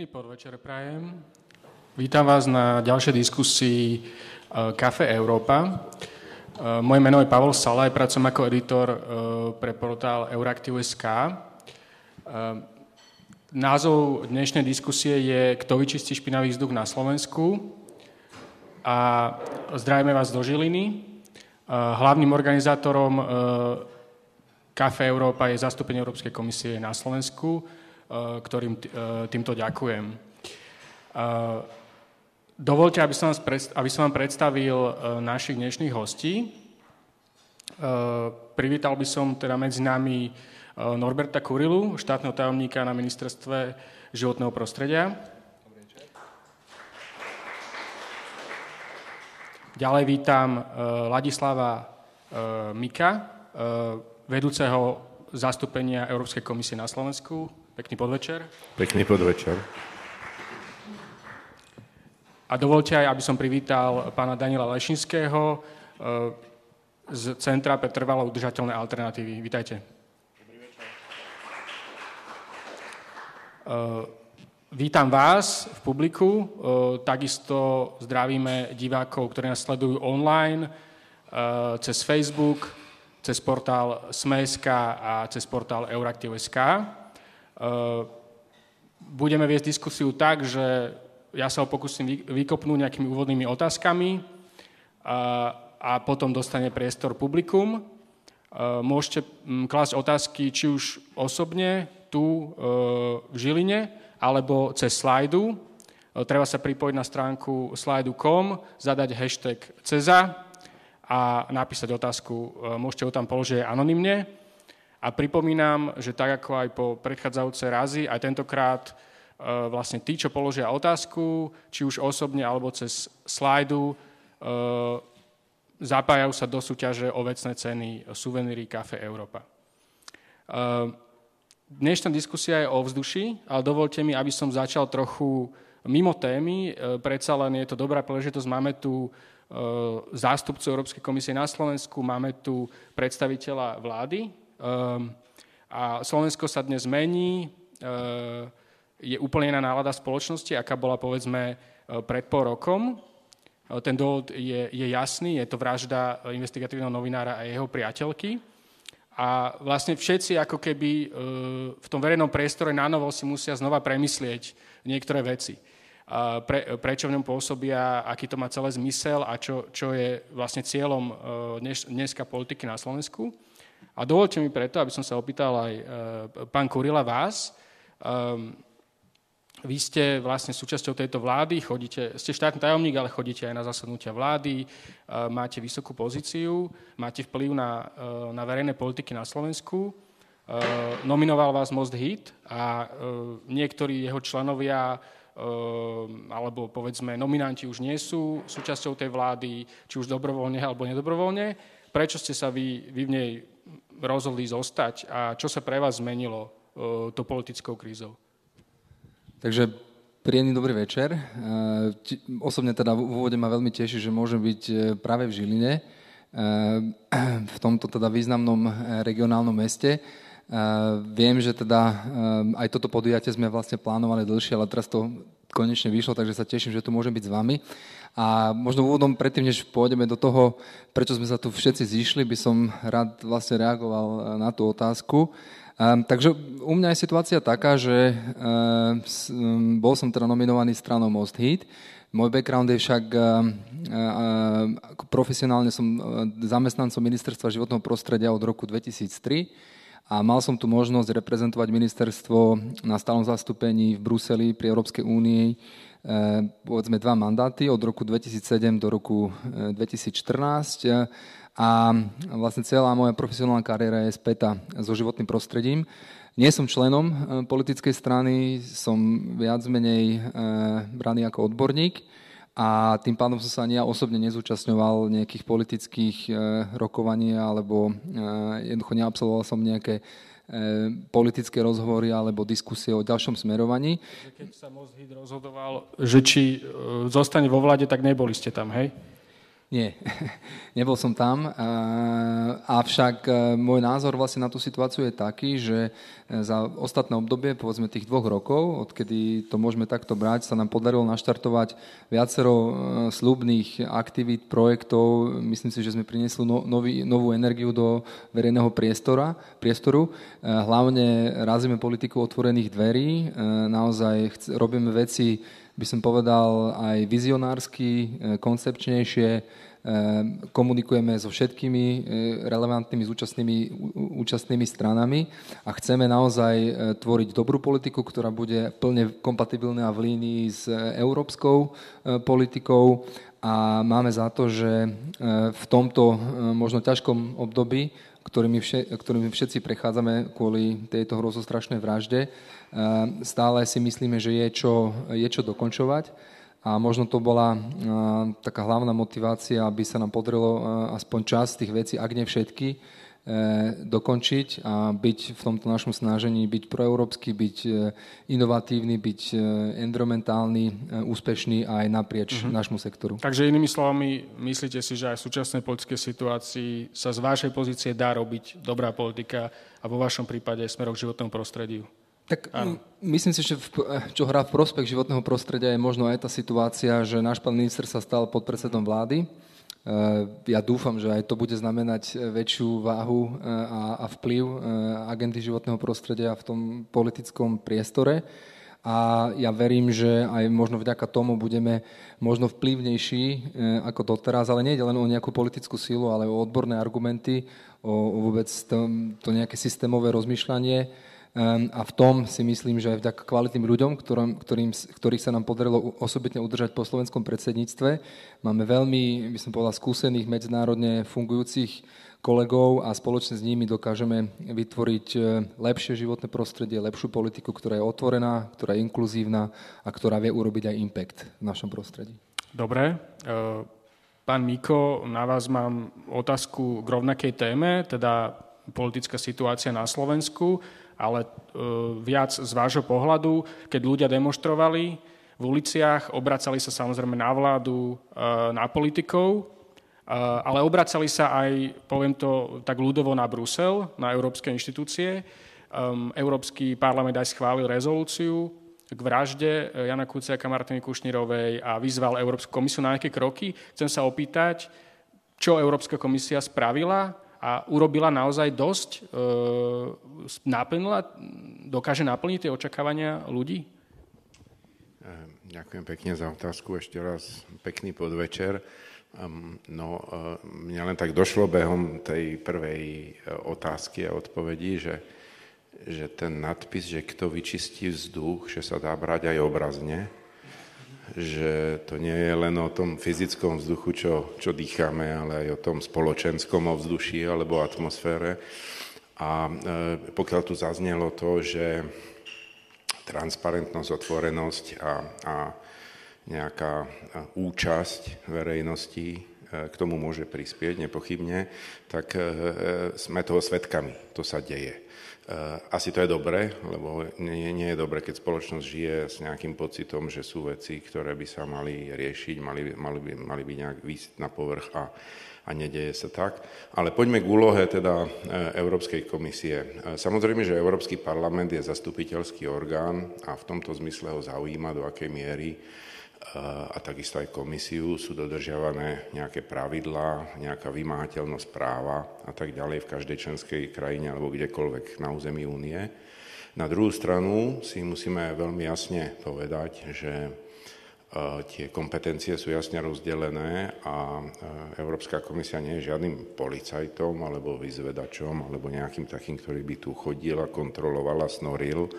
Pekný podvečer prajem. Vítam vás na ďalšej diskusii e, Kafe Európa. E, moje meno je Pavol Salaj, pracujem ako editor e, pre portál Euraktiv.sk. Názov dnešnej diskusie je Kto vyčistí špinavý vzduch na Slovensku? A zdravíme vás do Žiliny. Hlavným organizátorom Kafe Európa je zastúpenie Európskej komisie na Slovensku ktorým eh, týmto ďakujem. Eh, dovolte, aby som vám predstavil našich dnešných hostí. Privítal by som teda medzi nami Norberta Kurilu, štátneho tajomníka na ministerstve životného prostredia. Ďalej vítam Ladislava Mika, vedúceho zastúpenia Európskej komisie na Slovensku. Pekný podvečer. Pekný podvečer. A dovolte aj, aby som privítal pána Daniela Lešinského eh, z Centra pre trvalo udržateľné alternatívy. Vítajte. Dobrý večer. Eh, vítam vás v publiku, eh, takisto zdravíme divákov, ktorí nás sledujú online, cez Facebook, cez portál Sme.sk a cez portál Euraktiv.sk. Eh, budeme viesť diskusiu tak, že ja sa ho pokúsim vykopnúť nejakými úvodnými otázkami a, potom dostane priestor publikum. Eh, môžete hm, klásť otázky či už osobne tu v Žiline, alebo cez slajdu. Treba sa pripojiť na stránku slajdu.com, zadať hashtag CEZA a napísať otázku. Môžete ho tam položiť anonymne a pripomínam, že tak ako aj po predchádzajúce razy, aj tentokrát e, vlastne tí, čo položia otázku, či už osobne alebo cez slajdu, e, zapájajú sa do súťaže o vecné ceny suveníry Café Európa. E, dnešná diskusia je o vzduši, ale dovolte mi, aby som začal trochu mimo témy. Predsa len je to dobrá príležitosť. Máme tu zástupcu Európskej komisie na Slovensku, máme tu predstaviteľa vlády, a Slovensko sa dnes mení, ehm, je úplne iná nálada spoločnosti, aká bola povedzme e, pred pol rokom. Ten dôvod je, je jasný, je to vražda investigatívneho novinára a jeho priateľky. A vlastne všetci ako keby v tom verejnom priestore na novo si musia znova premyslieť niektoré veci. Pre, prečo v ňom pôsobia, aký to má celé zmysel a čo, čo je vlastne cieľom dnes, dneska politiky na Slovensku. A dovolte mi preto, aby som sa opýtal aj e, pán Kurila vás. Ehm, vy ste vlastne súčasťou tejto vlády, chodíte, ste štátny tajomník, ale chodíte aj na zasadnutia vlády, e, máte vysokú pozíciu, máte vplyv na, e, na verejné politiky na Slovensku. Nominoval vás Most Hit a niektorí jeho členovia alebo povedzme nominanti už nie sú súčasťou tej vlády, či už dobrovoľne alebo nedobrovoľne. Prečo ste sa vy, vy v nej rozhodli zostať a čo sa pre vás zmenilo e, to politickou krízou? Takže príjemný dobrý večer. E, osobne teda v úvode ma veľmi teší, že môžem byť e, práve v Žiline, v tomto teda významnom regionálnom meste. Viem, že teda aj toto podujatie sme vlastne plánovali dlhšie, ale teraz to konečne vyšlo, takže sa teším, že tu môžem byť s vami. A možno úvodom predtým, než pôjdeme do toho, prečo sme sa tu všetci zišli, by som rád vlastne reagoval eh, na tú otázku. Um, takže u mňa je situácia taká, že um, bol som teda nominovaný stranou Most Hit. Môj background je však, uh, uh, profesionálne som zamestnancom Ministerstva životného prostredia od roku 2003 a mal som tu možnosť reprezentovať ministerstvo na stálom zastúpení v Bruseli pri Európskej únii Eh, povedzme dva mandáty od roku 2007 do roku 2014 eh, a vlastne celá moja profesionálna kariéra je späta so životným prostredím. Nie som členom eh, politickej strany, som viac menej braný ako odborník a tým pádom som sa ani ja osobne nezúčastňoval nejakých politických rokovaní alebo jednoducho neabsolvoval som nejaké E, politické rozhovory alebo diskusie o ďalšom smerovaní. Keď sa Most rozhodoval, že či e, zostane vo vláde, tak neboli ste tam, hej? Nie, nebol som tam, avšak e, môj názor vlastne na tú situáciu je taký, že e, za ostatné obdobie, povedzme tých dvoch rokov, odkedy to môžeme takto brať, sa nám podarilo naštartovať viacero e, slubných aktivít, projektov. Myslím si, že sme priniesli no, nový, novú energiu do verejného priestora, priestoru. Hlavne razíme politiku otvorených dverí, naozaj robíme veci by som povedal, aj vizionársky, e, koncepčnejšie, e, komunikujeme so všetkými e, relevantnými zúčastnými, účastnými stranami a chceme naozaj tvoriť dobrú politiku, ktorá bude plne kompatibilná v línii s európskou politikou. A máme za to, že v tomto možno ťažkom období, ktorými, ktorými všetci prechádzame kvôli tejto hrozostrašnej vražde, Ehm, stále si myslíme, že je čo, je čo dokončovať. A možno to bola ehm, taká hlavná motivácia, aby sa nám podarilo ehm, aspoň časť tých vecí, ak nie všetky, dokončiť a byť v tomto našom snažení, byť proeurópsky, byť inovatívny, byť environmentálny, úspešný aj naprieč mm-hmm. nášmu sektoru. Takže inými slovami, myslíte si, že aj v súčasnej politickej situácii sa z vašej pozície dá robiť dobrá politika a vo vašom prípade smerom k životnému prostrediu? Tak Áno. myslím si, že v, čo hrá v prospech životného prostredia je možno aj tá situácia, že náš pán minister sa stal podpredsedom vlády. Ja dúfam, že aj to bude znamenať väčšiu váhu e, a, vplyv e, agendy životného prostredia v tom politickom priestore. A ja verím, že aj možno vďaka tomu budeme možno vplyvnejší ako doteraz, ale nie len o nejakú politickú sílu, ale o odborné argumenty, o, vôbec to, to nejaké systémové rozmýšľanie a v tom si myslím, že aj vďaka kvalitným ľuďom, ktorým, ktorým, ktorých sa nám podarilo osobitne udržať po slovenskom predsedníctve, máme veľmi, by som povedal, skúsených medzinárodne fungujúcich kolegov a spoločne s nimi dokážeme vytvoriť e, lepšie životné prostredie, lepšiu politiku, ktorá je otvorená, ktorá je inkluzívna a ktorá vie urobiť aj impact v našom prostredí. Dobre. E, pán Miko, na vás mám otázku k rovnakej téme, teda politická situácia na Slovensku ale e, viac z vášho pohľadu, keď ľudia demonstrovali v uliciach, obracali sa samozrejme na vládu, e, na politikov, e, ale obracali sa aj, poviem to tak ľudovo, na Brusel, na európske inštitúcie. Európsky parlament aj schválil rezolúciu k vražde Jana Kuciaka, Martiny Kušnírovej a vyzval Európsku komisiu na nejaké kroky. Chcem sa opýtať, čo Európska komisia spravila, a urobila naozaj dosť, e, naplnila, dokáže naplniť tie očakávania ľudí? Ehm, ďakujem pekne za otázku. Ešte raz pekný podvečer. Ehm, no, e, mňa len tak došlo behom tej prvej e, otázky a odpovedí, že, že ten nadpis, že kto vyčistí vzduch, že sa dá brať aj obrazne, že to nie je len o tom fyzickom vzduchu, čo, čo dýchame, ale aj o tom spoločenskom ovzduší alebo atmosfére. A e, pokiaľ tu zaznelo to, že transparentnosť, otvorenosť a, a nejaká účasť verejnosti e, k tomu môže prispieť nepochybne, tak e, sme toho svetkami. To sa deje. Eh, asi to je dobré, lebo nie, nie je dobré, keď spoločnosť žije s nejakým pocitom, že sú veci, ktoré by sa mali riešiť, mali, mali, by, mali by nejak výsť na povrch a, a nedeje sa tak. Ale poďme k úlohe teda eh, Európskej komisie. Eh, samozrejme, že Európsky parlament je zastupiteľský orgán a v tomto zmysle ho zaujíma, do akej miery a takisto aj komisiu sú dodržiavané nejaké pravidlá, nejaká vymáhateľnosť práva a tak ďalej v každej členskej krajine alebo kdekoľvek na území únie. Na druhú stranu si musíme veľmi jasne povedať, že e, tie kompetencie sú jasne rozdelené a e, Európska komisia nie je žiadnym policajtom alebo vyzvedačom alebo nejakým takým, ktorý by tu chodil a kontroloval a snoril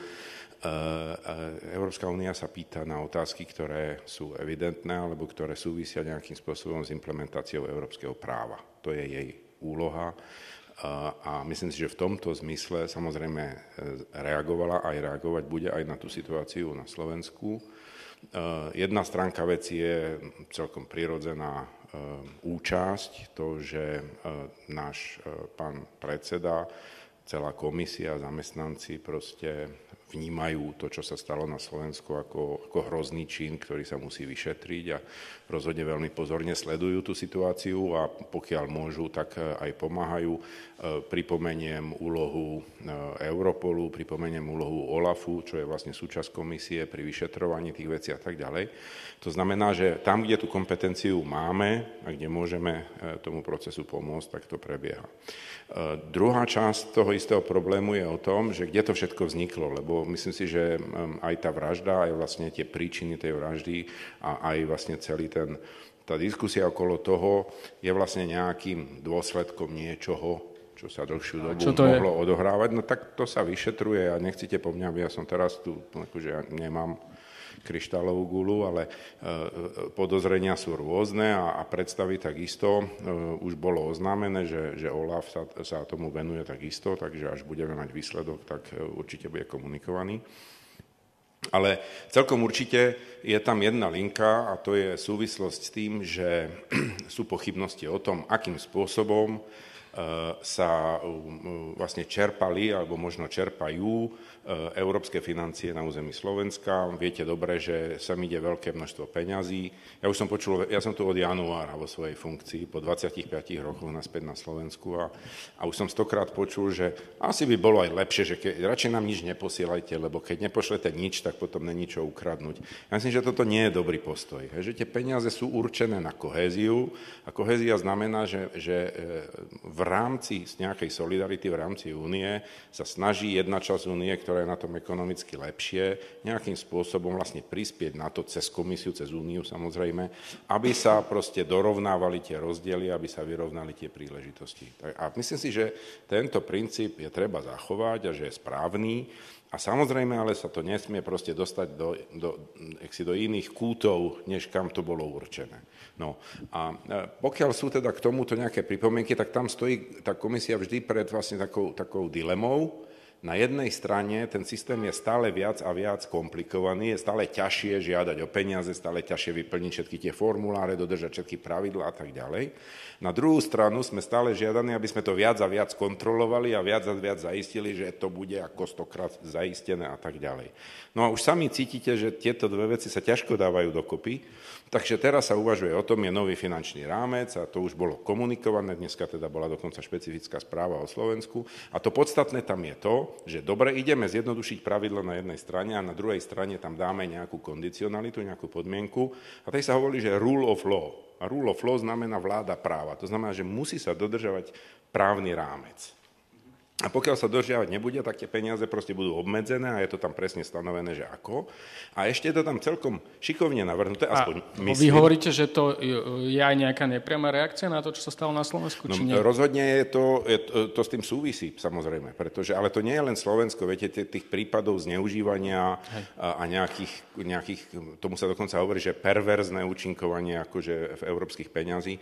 Európska únia sa pýta na otázky, ktoré sú evidentné alebo ktoré súvisia nejakým spôsobom s implementáciou európskeho práva. To je jej úloha eh, a myslím si, že v tomto zmysle samozrejme reagovala aj reagovať bude aj na tú situáciu na Slovensku. Jedna stránka veci je celkom prirodzená účasť, to, že náš pán predseda celá komisia, zamestnanci proste vnímajú to, čo sa stalo na Slovensku ako, ako hrozný čin, ktorý sa musí vyšetriť a rozhodne veľmi pozorne sledujú tú situáciu a pokiaľ môžu, tak aj pomáhajú. E, pripomeniem úlohu e, Europolu, pripomeniem úlohu OLAFu, čo je vlastne súčasť komisie pri vyšetrovaní tých vecí a tak ďalej. To znamená, že tam, kde tú kompetenciu máme a kde môžeme tomu procesu pomôcť, tak to prebieha. Druhá časť toho istého problému je o tom, že kde to všetko vzniklo, lebo myslím si, že aj tá vražda, aj vlastne tie príčiny tej vraždy a aj vlastne celý ten, tá diskusia okolo toho je vlastne nejakým dôsledkom niečoho, čo sa dlhšiu dobu čo to mohlo je? odohrávať. No tak to sa vyšetruje a nechcete po mňa, ja som teraz tu, akože ja nemám kryštálovú gulu, ale e, podozrenia sú rôzne a, a predstavy takisto. E, už bolo oznámené, že, že OLAF sa, sa tomu venuje takisto, takže až budeme mať výsledok, tak e, určite bude komunikovaný. Ale celkom určite je tam jedna linka a to je súvislosť s tým, že sú pochybnosti o tom, akým spôsobom sa vlastne čerpali alebo možno čerpajú E, európske financie na území Slovenska. Viete dobre, že sa mi ide veľké množstvo peňazí. Ja už som počul, ja som tu od januára vo svojej funkcii, po 25 rokoch naspäť na Slovensku a, a už som stokrát počul, že asi by bolo aj lepšie, že ke, radšej nám nič neposielajte, lebo keď nepošlete nič, tak potom není čo ukradnúť. Ja myslím, že toto nie je dobrý postoj. Že tie peniaze sú určené na kohéziu a kohézia znamená, že, že e, v rámci nejakej solidarity, v rámci únie sa snaží jedna časť únie, ktorá je na tom ekonomicky lepšie, nejakým spôsobom vlastne prispieť na to cez komisiu, cez úniu samozrejme, aby sa proste dorovnávali tie rozdiely, aby sa vyrovnali tie príležitosti. A myslím si, že tento princíp je treba zachovať a že je správny. A samozrejme, ale sa to nesmie proste dostať do, do, do iných kútov, než kam to bolo určené. No a pokiaľ sú teda k tomuto nejaké pripomienky, tak tam stojí tá komisia vždy pred vlastne takou, takou dilemou, na jednej strane ten systém je stále viac a viac komplikovaný, je stále ťažšie žiadať o peniaze, stále ťažšie vyplniť všetky tie formuláre, dodržať všetky pravidlá a tak ďalej. Na druhú stranu sme stále žiadaní, aby sme to viac a viac kontrolovali a viac a viac zaistili, že to bude ako stokrát zaistené a tak ďalej. No a už sami cítite, že tieto dve veci sa ťažko dávajú dokopy, Takže teraz sa uvažuje o tom, je nový finančný rámec a to už bolo komunikované, dneska teda bola dokonca špecifická správa o Slovensku. A to podstatné tam je to, že dobre, ideme zjednodušiť pravidla na jednej strane a na druhej strane tam dáme nejakú kondicionalitu, nejakú podmienku. A tej sa hovorí, že rule of law. A rule of law znamená vláda práva. To znamená, že musí sa dodržovať právny rámec. A pokiaľ sa dodržiavať nebude, tak tie peniaze proste budú obmedzené a je to tam presne stanovené, že ako. A ešte je to tam celkom šikovne navrhnuté, aspoň a myslím. Vy hovoríte, že to je aj nejaká nepriama reakcia na to, čo sa stalo na Slovensku, no, či nie? Rozhodne je to, je to, to s tým súvisí, samozrejme, pretože, ale to nie je len Slovensko, viete, tých prípadov zneužívania a, a nejakých, nejakých, tomu sa dokonca hovorí, že perverzné účinkovanie akože v európskych peňazí, e,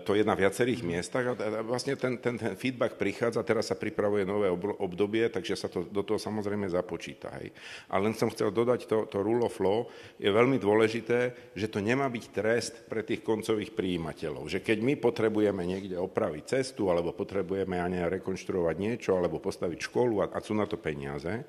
to je na viacerých miestach a vlastne ten, ten, ten feedback prichádza, teraz sa pripravuje pripravuje nové obdobie, takže sa to do toho samozrejme započíta. Hej. Ale len som chcel dodať to, to rule of law, je veľmi dôležité, že to nemá byť trest pre tých koncových príjimateľov. Že keď my potrebujeme niekde opraviť cestu, alebo potrebujeme ani rekonštruovať niečo, alebo postaviť školu a, a sú na to peniaze,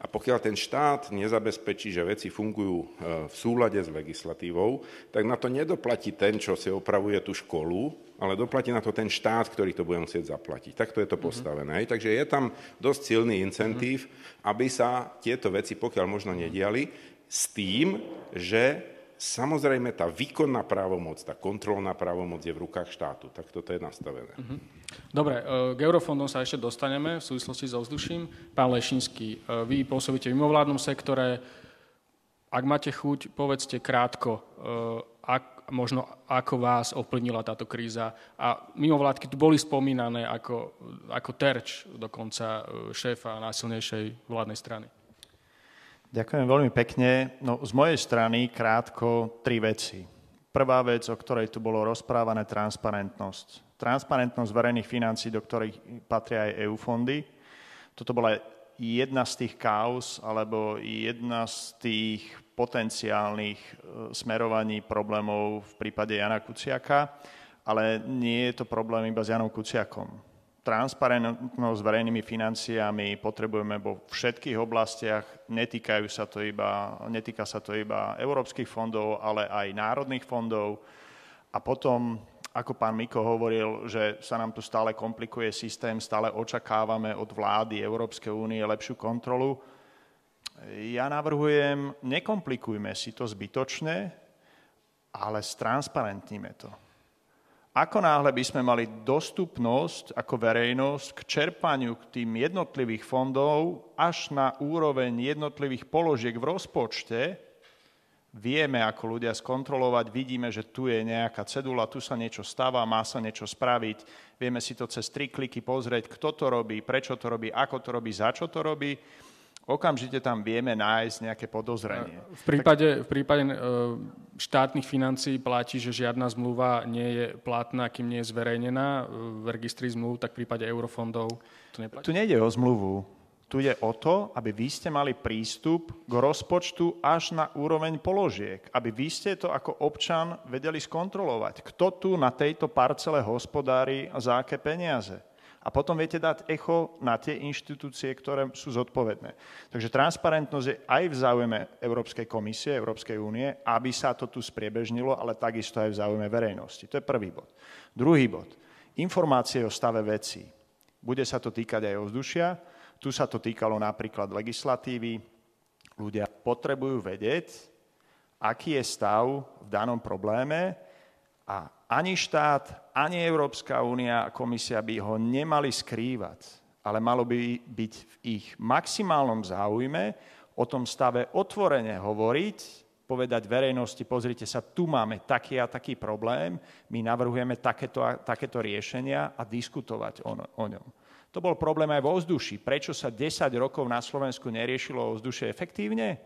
a pokiaľ ten štát nezabezpečí, že veci fungujú e, v súlade s legislatívou, tak na to nedoplatí ten, čo si opravuje tú školu, ale doplatí na to ten štát, ktorý to bude musieť zaplatiť. Takto je to mhm. postavené. Mm-hmm. Takže je tam dosť silný incentív, mm-hmm. aby sa tieto veci pokiaľ možno nediali, s tým, že Samozrejme, tá výkonná právomoc, tá kontrolná právomoc je v rukách štátu. Tak toto je nastavené. Uh-huh. Dobre, e, k eurofondom sa ešte dostaneme v súvislosti so vzduším. Pán Lešinský, e, vy pôsobíte v mimovládnom sektore. Ak máte chuť, povedzte krátko, e, možno ako vás ovplnila táto kríza. A mimovládky tu boli spomínané ako, ako terč dokonca šéfa najsilnejšej vládnej strany. Ďakujem veľmi pekne. No, z mojej strany krátko tri veci. Prvá vec, o ktorej tu bolo rozprávané, transparentnosť. Transparentnosť verejných financí, do ktorých patria aj EU fondy. Toto bola jedna z tých kauz, alebo jedna z tých potenciálnych e, smerovaní problémov v prípade Jana Kuciaka, ale nie je to problém iba s Janom Kuciakom. transparentnosť s verejnými financiami potrebujeme vo všetkých oblastiach. Netýkajú sa to iba, netýka sa to iba európskych fondov, ale aj národných fondov. A potom, ako pán Miko hovoril, že sa nám tu stále komplikuje systém, stále očakávame od vlády Európskej únie lepšiu kontrolu. Ja navrhujem, nekomplikujme si to zbytočne, ale stransparentníme to. Ako náhle by sme mali dostupnosť ako verejnosť k čerpaniu k tým jednotlivých fondov až na úroveň jednotlivých položiek v rozpočte, vieme ako ľudia skontrolovať, vidíme, že tu je nejaká cedula, tu sa niečo stáva, má sa niečo spraviť, vieme si to cez tri kliky pozrieť, kto to robí, prečo to robí, ako to robí, za čo to robí okamžite tam vieme nájsť nejaké podozrenie. V prípade, v prípade e, štátnych financií platí, že žiadna zmluva nie je platná, kým nie je zverejnená v registri zmluv, tak v prípade eurofondov to neplatí? Tu nejde o zmluvu. Tu je o to, aby vy ste mali prístup k rozpočtu až na úroveň položiek. Aby vy ste to ako občan vedeli skontrolovať. Kto tu na tejto parcele hospodári a za aké peniaze a potom viete dať echo na tie inštitúcie, ktoré sú zodpovedné. Takže transparentnosť je aj v záujme Európskej komisie, Európskej únie, aby sa to tu spriebežnilo, ale takisto aj v záujme verejnosti. To je prvý bod. Druhý bod. Informácie o stave vecí. Bude sa to týkať aj ovzdušia. Tu sa to týkalo napríklad legislatívy. Ľudia potrebujú vedieť, aký je stav v danom probléme a ani štát, ani Európska únia a komisia by ho nemali skrývať, ale malo by byť v ich maximálnom záujme o tom stave otvorene hovoriť, povedať verejnosti, pozrite sa, tu máme taký a taký problém, my navrhujeme takéto, takéto riešenia a diskutovať o, o ňom. To bol problém aj vo vzduši. Prečo sa 10 rokov na Slovensku neriešilo vzdušie efektívne?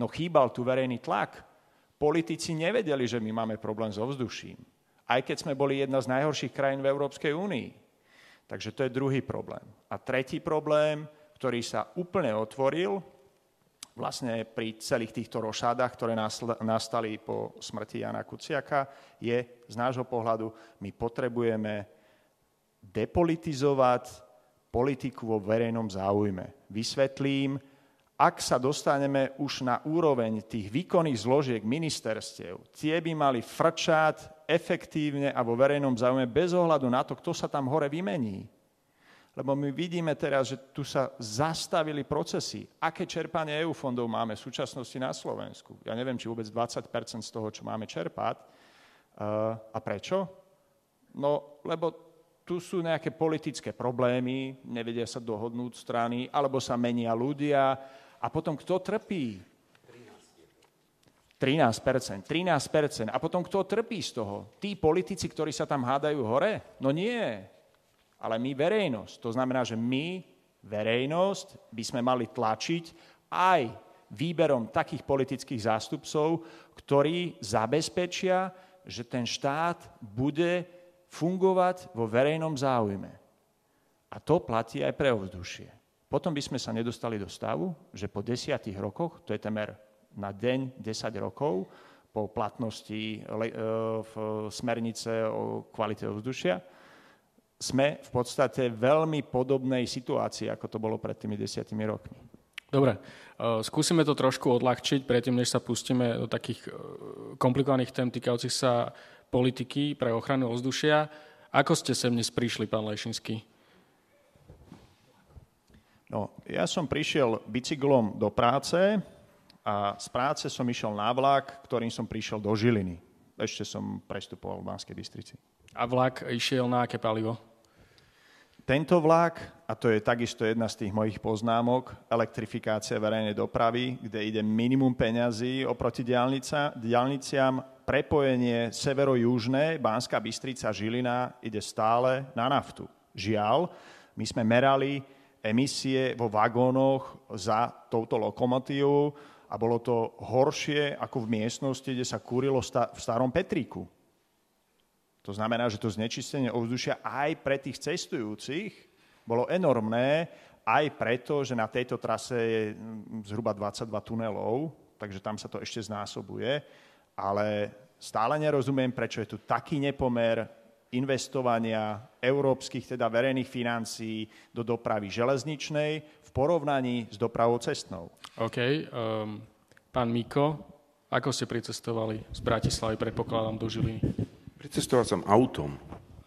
No chýbal tu verejný tlak. Politici nevedeli, že my máme problém so vzduším aj keď sme boli jedna z najhorších krajín v Európskej únii. Takže to je druhý problém. A tretí problém, ktorý sa úplne otvoril, vlastne pri celých týchto rošádach, ktoré nastali po smrti Jana Kuciaka, je z nášho pohľadu, my potrebujeme depolitizovať politiku vo verejnom záujme. Vysvetlím, ak sa dostaneme už na úroveň tých výkonných zložiek ministerstiev, tie by mali frčať efektívne a vo verejnom záujme bez ohľadu na to, kto sa tam hore vymení. Lebo my vidíme teraz, že tu sa zastavili procesy. Aké čerpanie EU fondov máme v súčasnosti na Slovensku? Ja neviem, či vôbec 20 z toho, čo máme čerpať. Uh, a prečo? No, lebo tu sú nejaké politické problémy, nevedia sa dohodnúť strany, alebo sa menia ľudia, a potom kto trpí? 13%. 13%. A potom kto trpí z toho? Tí politici, ktorí sa tam hádajú hore? No nie. Ale my verejnosť. To znamená, že my, verejnosť, by sme mali tlačiť aj výberom takých politických zástupcov, ktorí zabezpečia, že ten štát bude fungovať vo verejnom záujme. A to platí aj pre ovzdušie. Potom by sme sa nedostali do stavu, že po desiatich rokoch, to je temer na deň 10 rokov, po platnosti e, smernice o kvalite ovzdušia, sme v podstate veľmi podobnej situácii, ako to bolo pred tými desiatimi rokmi. Dobre, e, skúsime to trošku odľahčiť, predtým, než sa pustíme do takých e, komplikovaných tém týkajúcich sa politiky pre ochranu ovzdušia. Ako ste sem dnes prišli, pán Lešinský? No, ja som prišiel bicyklom do práce a z práce som išiel na vlak, ktorým som prišiel do Žiliny. Ešte som prestupoval v Banskej Bystrici. A vlak išiel na aké palivo? Tento vlak, a to je takisto jedna z tých mojich poznámok, elektrifikácia verejnej dopravy, kde ide minimum peňazí oproti diálnica, diálniciam, prepojenie severo-južné, Banská Bystrica, Žilina, ide stále na naftu. Žiaľ, my sme merali emisie vo vagónoch za touto lokomotívou a bolo to horšie ako v miestnosti, kde sa kúrilo v starom Petríku. To znamená, že to znečistenie ovzdušia aj pre tých cestujúcich bolo enormné, aj preto, že na tejto trase je zhruba 22 tunelov, takže tam sa to ešte znásobuje, ale stále nerozumiem, prečo je tu taký nepomer investovania európskych, teda verejných financií do dopravy železničnej v porovnaní s dopravou cestnou. OK. Um, pán Miko, ako ste pricestovali z Bratislavy, predpokladám, do Žiliny? Pricestoval som autom.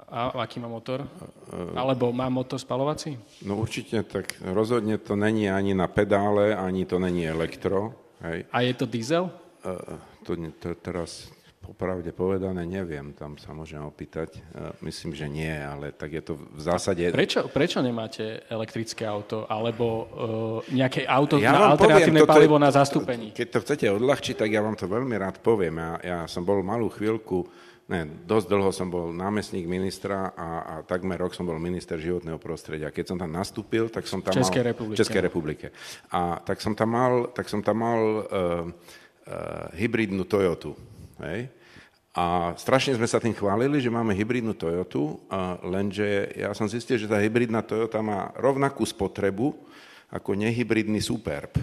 A aký má motor? Alebo má motor spalovací? No určite, tak rozhodne to není ani na pedále, ani to není elektro. Hej. A je to diesel? Uh, to, to teraz popravde povedané neviem, tam sa môžem opýtať. Uh, myslím, že nie, ale tak je to v zásade... Prečo, prečo nemáte elektrické auto alebo uh, nejaké auto ja na alternatívne poviem, palivo na zastúpení? Keď to chcete odľahčiť, tak ja vám to veľmi rád poviem. Ja, ja som bol malú chvíľku Ne, dosť dlho som bol námestník ministra a, a takmer rok som bol minister životného prostredia. Keď som tam nastúpil, tak som tam Českej mal... Republike. Českej republike. A tak som tam mal, tak som tam mal uh, uh, hybridnú Toyotu. Hej? A strašne sme sa tým chválili, že máme hybridnú Toyotu, lenže ja som zistil, že tá hybridná Toyota má rovnakú spotrebu ako nehybridný Superb.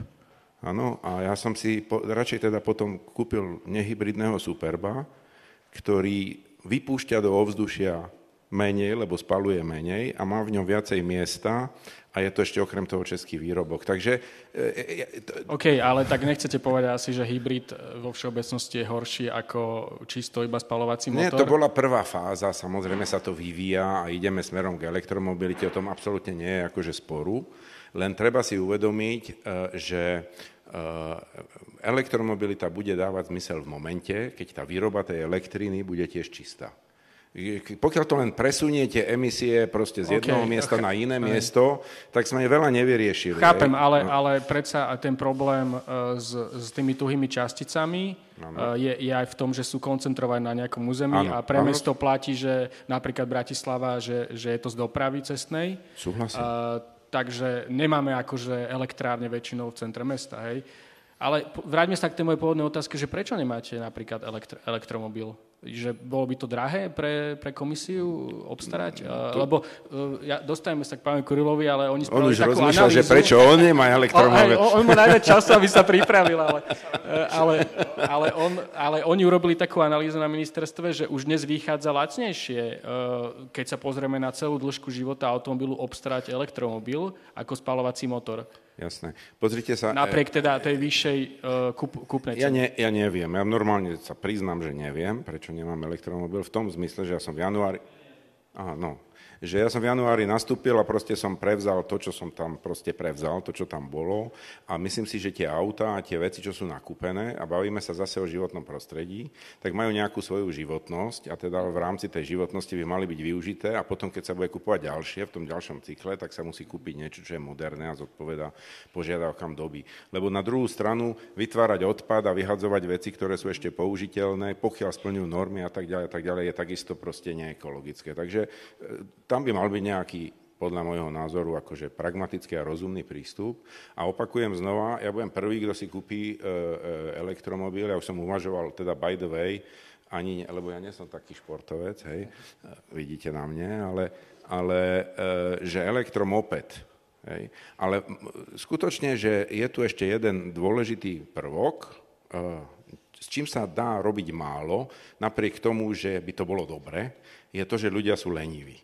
Áno, a ja som si po, radšej teda potom kúpil nehybridného Superba, ktorý vypúšťa do ovzdušia menej, lebo spaluje menej a má v ňom viacej miesta a je to ešte okrem toho český výrobok. Takže... E, e, e, OK, ale tak nechcete povedať asi, že hybrid vo všeobecnosti je horší ako čisto iba spalovací motor? Nie, to bola prvá fáza, samozrejme sa to vyvíja a ideme smerom k elektromobilite, o tom absolútne nie je akože sporu, len treba si uvedomiť, že elektromobilita bude dávať zmysel v momente, keď tá výroba tej elektriny bude tiež čistá. Pokiaľ to len presuniete emisie proste z jedného okay, miesta okay. na iné okay. miesto, tak sme veľa nevyriešili. Chápem, ale, no. ale predsa ten problém uh, s, s tými tuhými časticami uh, je, je aj v tom, že sú koncentrované na nejakom území ano. a pre mesto platí, že napríklad Bratislava, že, že je to z dopravy cestnej. Súhlasím. Uh, takže nemáme akože elektrárne väčšinou v centre mesta, hej. Ale vráťme sa k tej mojej pôvodnej otázke, že prečo nemáte napríklad elektr- elektromobil? Že bolo by to drahé pre, pre komisiu obstarať? To... Lebo uh, ja, dostaneme sa k pánu Kurilovi, ale oni spravili On už rozmýšľal, že prečo on nemá elektromobil. On, on, on má najviac času, aby sa pripravil, ale, e, ale, ale, on, ale oni urobili takú analýzu na ministerstve, že už dnes vychádza lacnejšie, uh, keď sa pozrieme na celú dĺžku života automobilu, obstarať elektromobil ako spalovací motor. Jasné. Pozrite sa... Napriek teda tej vyššej uh, kúp, kúpnej ja, ne, ja neviem. Ja normálne sa priznám, že neviem, prečo nemám elektromobil. V tom zmysle, že ja som v januári... Aha, no že ja som v januári nastúpil a proste som prevzal to, čo som tam proste prevzal, to, čo tam bolo a myslím si, že tie auta a tie veci, čo sú nakúpené a bavíme sa zase o životnom prostredí, tak majú nejakú svoju životnosť a teda v rámci tej životnosti by mali byť využité a potom, keď sa bude kúpovať ďalšie v tom ďalšom cykle, tak sa musí kúpiť niečo, čo je moderné a zodpoveda požiadavkám doby. Lebo na druhú stranu vytvárať odpad a vyhadzovať veci, ktoré sú ešte použiteľné, pokiaľ splňujú normy a tak ďalej, tak ďalej, je takisto proste neekologické. Takže e, tam by mal byť nejaký podľa môjho názoru akože pragmatický a rozumný prístup. A opakujem znova, ja budem prvý, kto si kúpi e, e, elektromobil, ja už som uvažoval, teda by the way, ani, lebo ja nie som taký športovec, hej, e, vidíte na mne, ale, ale že elektromoped, hej, ale skutočne, že je tu ešte jeden dôležitý prvok, s čím sa dá robiť málo, napriek tomu, že by to bolo dobre, je to, že ľudia sú leniví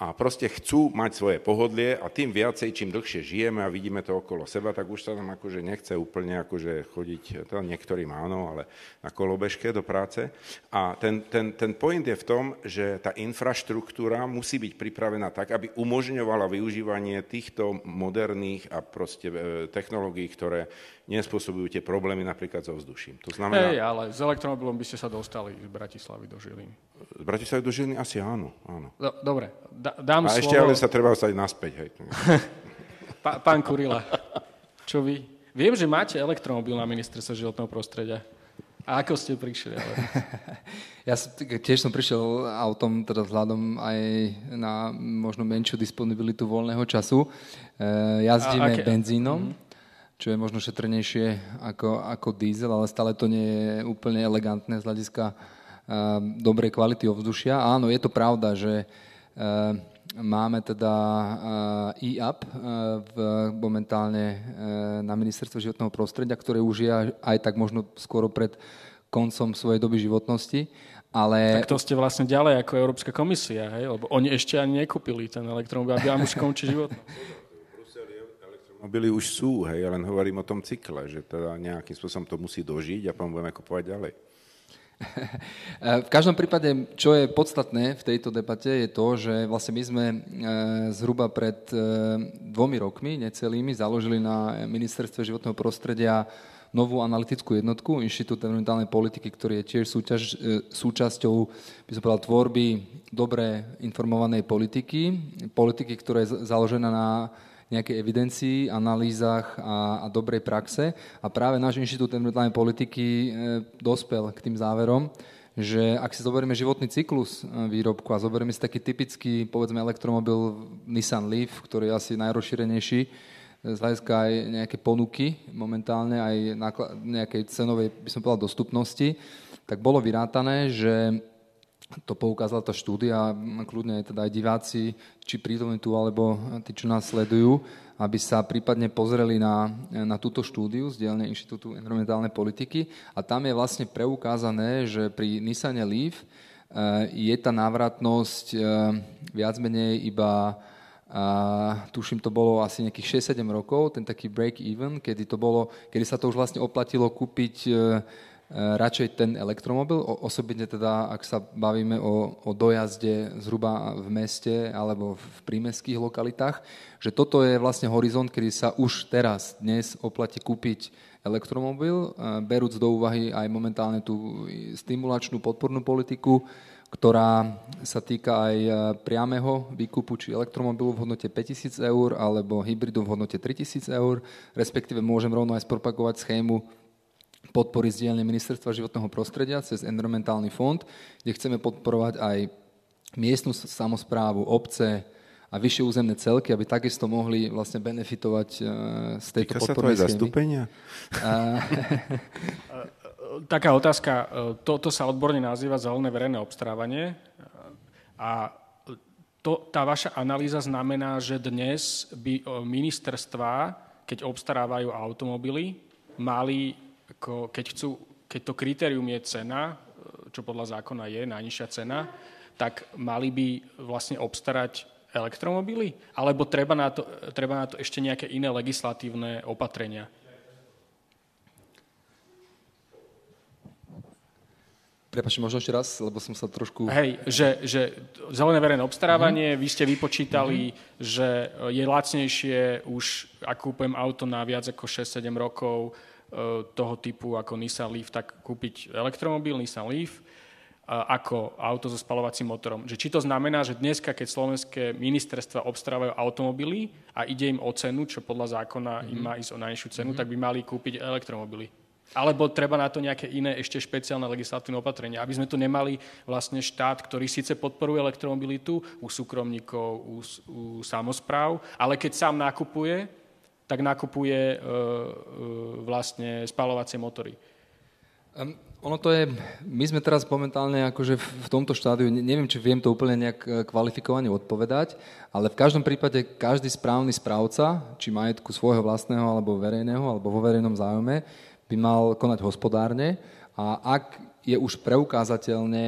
a proste chcú mať svoje pohodlie a tým viacej, čím dlhšie žijeme a vidíme to okolo seba, tak už sa nám akože nechce úplne akože chodiť, to niektorým áno, ale na kolobežke do práce. A ten, ten, ten point je v tom, že tá infraštruktúra musí byť pripravená tak, aby umožňovala využívanie týchto moderných a proste e, technológií, ktoré nespôsobujú tie problémy napríklad so vzduším. To znamená... Hej, ale s elektromobilom by ste sa dostali z Bratislavy do Žiliny. Z Bratislavy do Žiliny asi áno. áno. Do, dobre, da, dám A slovo... ešte ale sa treba ostať naspäť. Hej. pa, pán Kurila, čo vy? Viem, že máte elektromobil na ministerstve životného prostredia. A ako ste prišli? Ale... Ja som, tiež som prišiel autom, teda vzhľadom aj na možno menšiu disponibilitu voľného času. E, jazdíme aké... benzínom. Mm-hmm čo je možno šetrnejšie ako, ako diesel, ale stále to nie je úplne elegantné z hľadiska uh, dobrej kvality ovzdušia. Áno, je to pravda, že uh, máme teda e-up uh, v, momentálne na ministerstve životného prostredia, ktoré už je aj tak možno skoro pred koncom svojej doby životnosti Ale... Tak to ste vlastne ďalej ako Európska komisia, hej? lebo oni ešte ani nekúpili ten elektromobil, aby vám už skončí život. Elektromobily už sú, hej, len hovorím o tom cykle, že teda nejakým spôsobom to musí dožiť a potom budeme kupovať ďalej. v každom prípade, čo je podstatné v tejto debate, je to, že vlastne my sme e, zhruba pred e, dvomi rokmi, necelými, založili na Ministerstve životného prostredia novú analytickú jednotku, Inštitút environmentálnej politiky, ktorý je tiež súťaž, e, súčasťou, by som povedal, tvorby dobre informovanej politiky, politiky, ktorá je založená na nejakej evidencii, analýzach a, a dobrej praxe. A práve náš Inštitút environmentálnej politiky e, dospel k tým záverom, že ak si zoberieme životný cyklus e, výrobku a zoberieme si taký typický, povedzme, elektromobil Nissan Leaf, ktorý je asi najrozšírenejší, z hľadiska aj nejaké ponuky momentálne, aj nejakej cenovej, by som povedal, dostupnosti, tak bolo vyrátané, že to poukázala tá štúdia, kľudne teda aj diváci, či prítomní tu, alebo tí, čo nás sledujú, aby sa prípadne pozreli na, na túto štúdiu z dielne Inštitútu environmentálnej politiky. A tam je vlastne preukázané, že pri Nissane Leaf eh, je tá návratnosť eh, viac menej iba tuším, to bolo asi nejakých 6-7 rokov, ten taký break-even, kedy, to bolo, kedy sa to už vlastne oplatilo kúpiť e, e, radšej ten elektromobil, osobitne teda, ak sa bavíme o, o dojazde zhruba v meste alebo v prímeských lokalitách, že toto je vlastne horizont, kedy sa už teraz, dnes oplatí kúpiť elektromobil, e, berúc do úvahy aj momentálne tú stimulačnú podpornú politiku, ktorá sa týka aj e, priameho výkupu či elektromobilu v hodnote 5000 eur alebo hybridu v hodnote 3000 eur, respektíve môžem rovno aj spropagovať schému podpory z dielne Ministerstva životného prostredia cez environmentálny fond, kde chceme podporovať aj miestnu samozprávu, obce a vyššie územné celky, aby takisto mohli vlastne benefitovať e, z tejto Týka podpornej sa to aj zastúpenia? taká otázka, e, toto sa odborne nazýva zelené verejné obstarávanie. A to, tá vaša analýza znamená, že dnes by e, ministerstva, keď obstarávajú automobily, mali, ako, keď, chcú, keď to kritérium je cena, e, čo podľa zákona je najnižšia cena, tak mali by vlastne obstarať elektromobily? Alebo treba na to, treba na to ešte nejaké iné legislatívne opatrenia? Prepačte, možno ešte raz, lebo som sa trošku... Hej, že, že zelené verejné obstarávanie, mm-hmm. vy ste vypočítali, mm-hmm. že je lacnejšie už, ak kúpujem auto na viac ako 6-7 rokov toho typu ako Nissan Leaf, tak kúpiť elektromobil Nissan Leaf ako auto so spalovacím motorom. Že či to znamená, že dneska, keď slovenské ministerstva obstarávajú automobily a ide im o cenu, čo podľa zákona mm-hmm. im mhm. má ísť o najnižšiu cenu, mm-hmm. tak by mali kúpiť elektromobily. Alebo treba na to nejaké iné ešte špeciálne legislatívne opatrenia, aby sme tu nemali vlastne štát, ktorý síce podporuje elektromobilitu u súkromníkov, u, u samozpráv, ale keď sám nakupuje, tak nakupuje e, e, vlastne spalovacie motory. Um, ono to je, my sme teraz momentálne akože v tomto štádiu, neviem, či viem to úplne nejak e, kvalifikovane odpovedať, ale v každom prípade každý správny správca, či majetku svojho vlastného alebo verejného, alebo vo verejnom záujme, by mal konať hospodárne a ak je už preukázateľne,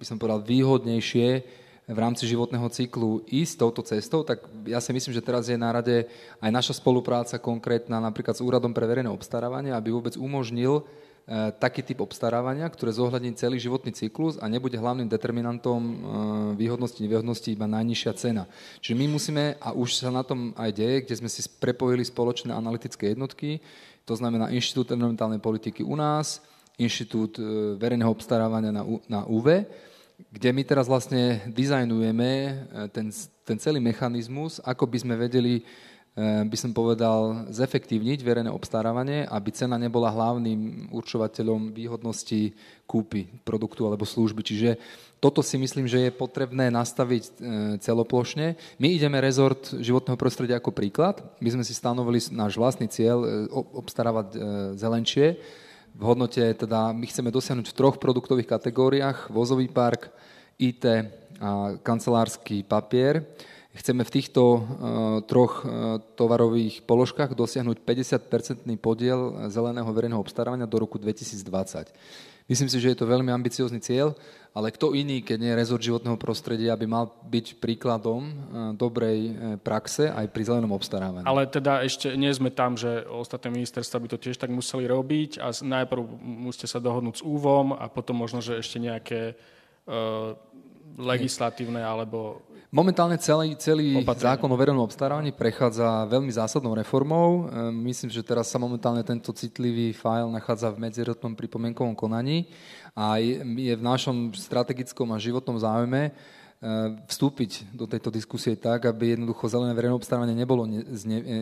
by som povedal, výhodnejšie v rámci životného cyklu ísť touto cestou, tak ja si myslím, že teraz je na rade aj naša spolupráca konkrétna napríklad s Úradom pre verejné obstarávanie, aby vôbec umožnil e, taký typ obstarávania, ktoré zohľadní celý životný cyklus a nebude hlavným determinantom e, výhodnosti, nevýhodnosti iba najnižšia cena. Čiže my musíme, a už sa na tom aj deje, kde sme si prepojili spoločné analytické jednotky, to znamená Inštitút environmentálnej politiky u nás, Inštitút e, verejného obstarávania na, na UV, kde my teraz vlastne dizajnujeme e, ten, ten celý mechanizmus, ako by sme vedeli, e, by som povedal, zefektívniť verejné obstarávanie, aby cena nebola hlavným určovateľom výhodnosti kúpy produktu alebo služby. Čiže toto si myslím, že je potrebné nastaviť e, celoplošne. My ideme rezort životného prostredia ako príklad. My sme si stanovili náš vlastný cieľ obstarávať e, zelenčie. V hodnote teda my chceme dosiahnuť v troch produktových kategóriách. Vozový park, IT a kancelársky papier Chceme v týchto uh, troch uh, tovarových položkách dosiahnuť 50-percentný podiel zeleného verejného obstarávania do roku 2020. Myslím si, že je to veľmi ambiciózny cieľ, ale kto iný, keď nie rezort životného prostredia, by mal byť príkladom uh, dobrej praxe aj pri zelenom obstarávaní. Ale teda ešte nie sme tam, že ostatné ministerstva by to tiež tak museli robiť a najprv musíte sa dohodnúť s úvom a potom možno, že ešte nejaké uh, legislatívne alebo Momentálne celý, celý zákon o verejnom obstarávaní prechádza veľmi zásadnou reformou. Ehm, myslím, že teraz sa momentálne tento citlivý file nachádza v medzirotnom pripomienkovom konaní a je v našom strategickom a životnom záujme ehm, vstúpiť do tejto diskusie tak, aby jednoducho zelené verejné obstarávanie nebolo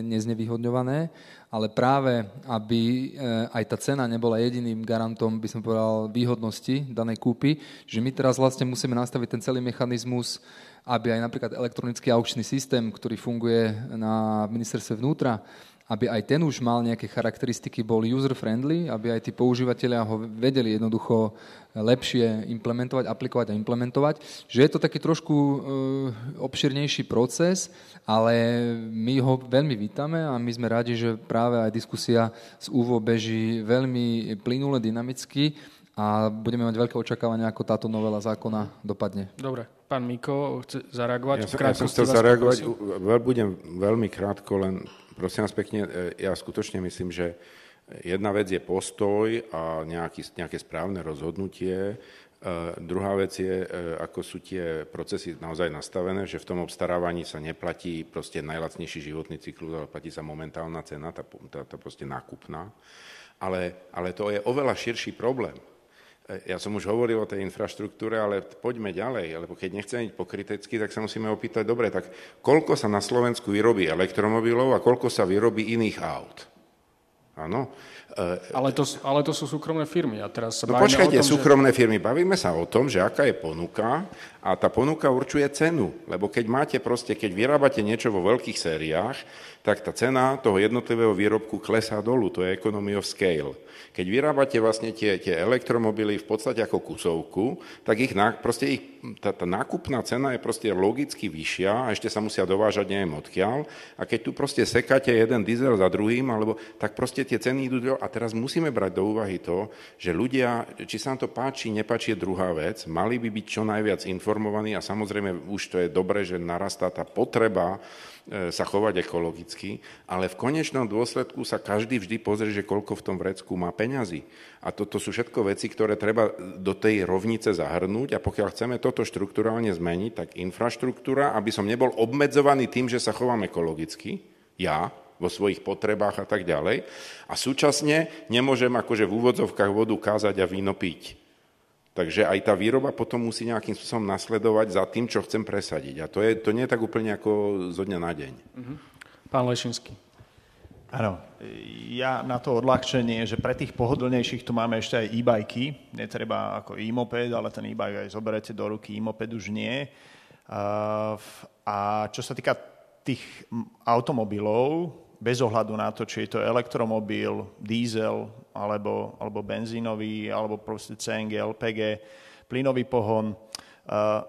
neznevýhodňované, ale práve, aby ehm, aj tá cena nebola jediným garantom, by som povedal, výhodnosti danej kúpy, že my teraz vlastne musíme nastaviť ten celý mechanizmus aby aj napríklad elektronický aukčný systém, ktorý funguje na ministerstve vnútra, aby aj ten už mal nejaké charakteristiky, bol user-friendly, aby aj tí používateľia ho vedeli jednoducho lepšie implementovať, aplikovať a implementovať. Že je to taký trošku e, obširnejší proces, ale my ho veľmi vítame a my sme radi, že práve aj diskusia z úvo beží veľmi plynule, dynamicky a budeme mať veľké očakávania, ako táto novela zákona dopadne. Dobre. Pán Miko chce zareagovať? Ja, som, ja som chcel zareagovať, veľ, budem veľmi krátko, len prosím vás pekne, e, ja skutočne myslím, že jedna vec je postoj a nejaký, nejaké správne rozhodnutie, Uh, druhá vec je, uh, ako sú tie procesy naozaj nastavené, že v tom obstarávaní sa neplatí proste najlacnejší životný cyklus, ale platí sa momentálna cena, tá, tá, tá proste nákupná. Ale, ale to je oveľa širší problém. Ja som už hovoril o tej infraštruktúre, ale poďme ďalej, lebo keď nechceme byť pokrytecký, tak sa musíme opýtať, dobre, tak koľko sa na Slovensku vyrobí elektromobilov a koľko sa vyrobí iných aut? Áno. Ale to, ale to sú súkromné firmy. A teraz sa no počkajte, tom, súkromné že... firmy. Bavíme sa o tom, že aká je ponuka a tá ponuka určuje cenu. Lebo keď máte proste, keď vyrábate niečo vo veľkých sériách, tak tá cena toho jednotlivého výrobku klesá dolu. To je economy of scale. Keď vyrábate vlastne tie, tie elektromobily v podstate ako kusovku, tak ich, proste ich, tá, tá nákupná cena je proste logicky vyššia a ešte sa musia dovážať neviem odkiaľ. A keď tu proste sekáte jeden diesel za druhým, alebo tak proste tie ceny idú do... A teraz musíme brať do úvahy to, že ľudia, či sa nám to páči, nepáči je druhá vec, mali by byť čo najviac informovaní a samozrejme už to je dobré, že narastá tá potreba sa chovať ekologicky, ale v konečnom dôsledku sa každý vždy pozrie, že koľko v tom vrecku má peňazí. A toto sú všetko veci, ktoré treba do tej rovnice zahrnúť a pokiaľ chceme toto štruktúrálne zmeniť, tak infraštruktúra, aby som nebol obmedzovaný tým, že sa chovám ekologicky, ja, vo svojich potrebách a tak ďalej. A súčasne nemôžem akože v úvodzovkách vodu kázať a víno piť. Takže aj tá výroba potom musí nejakým spôsobom nasledovať za tým, čo chcem presadiť. A to, je, to nie je tak úplne ako zo dňa na deň. Mhm. Pán Lešinský. Áno, ja na to odľahčenie, že pre tých pohodlnejších tu máme ešte aj e-bajky, netreba ako e-moped, ale ten e-bike aj zoberete do ruky, e-moped už nie. A čo sa týka tých automobilov, bez ohľadu na to, či je to elektromobil, diesel alebo, alebo benzínový, alebo proste CNG, LPG, plynový pohon.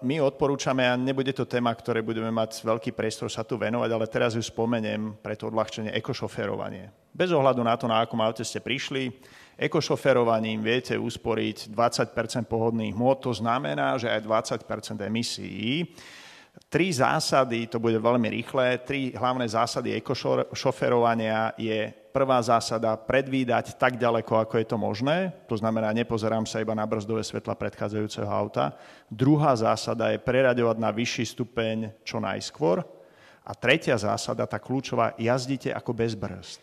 My odporúčame, a nebude to téma, ktoré budeme mať veľký priestor sa tu venovať, ale teraz ju spomeniem pre to odľahčenie ekošoferovanie. Bez ohľadu na to, na akom aute ste prišli, ekošoferovaním viete usporiť 20 pohodných môd, to znamená, že aj 20% emisí Tri zásady, to bude veľmi rýchle, tri hlavné zásady ekošoferovania je prvá zásada predvídať tak ďaleko, ako je to možné, to znamená, nepozerám sa iba na brzdové svetla predchádzajúceho auta. Druhá zásada je preraďovať na vyšší stupeň čo najskôr. A tretia zásada, tá kľúčová, jazdíte ako bez brzd.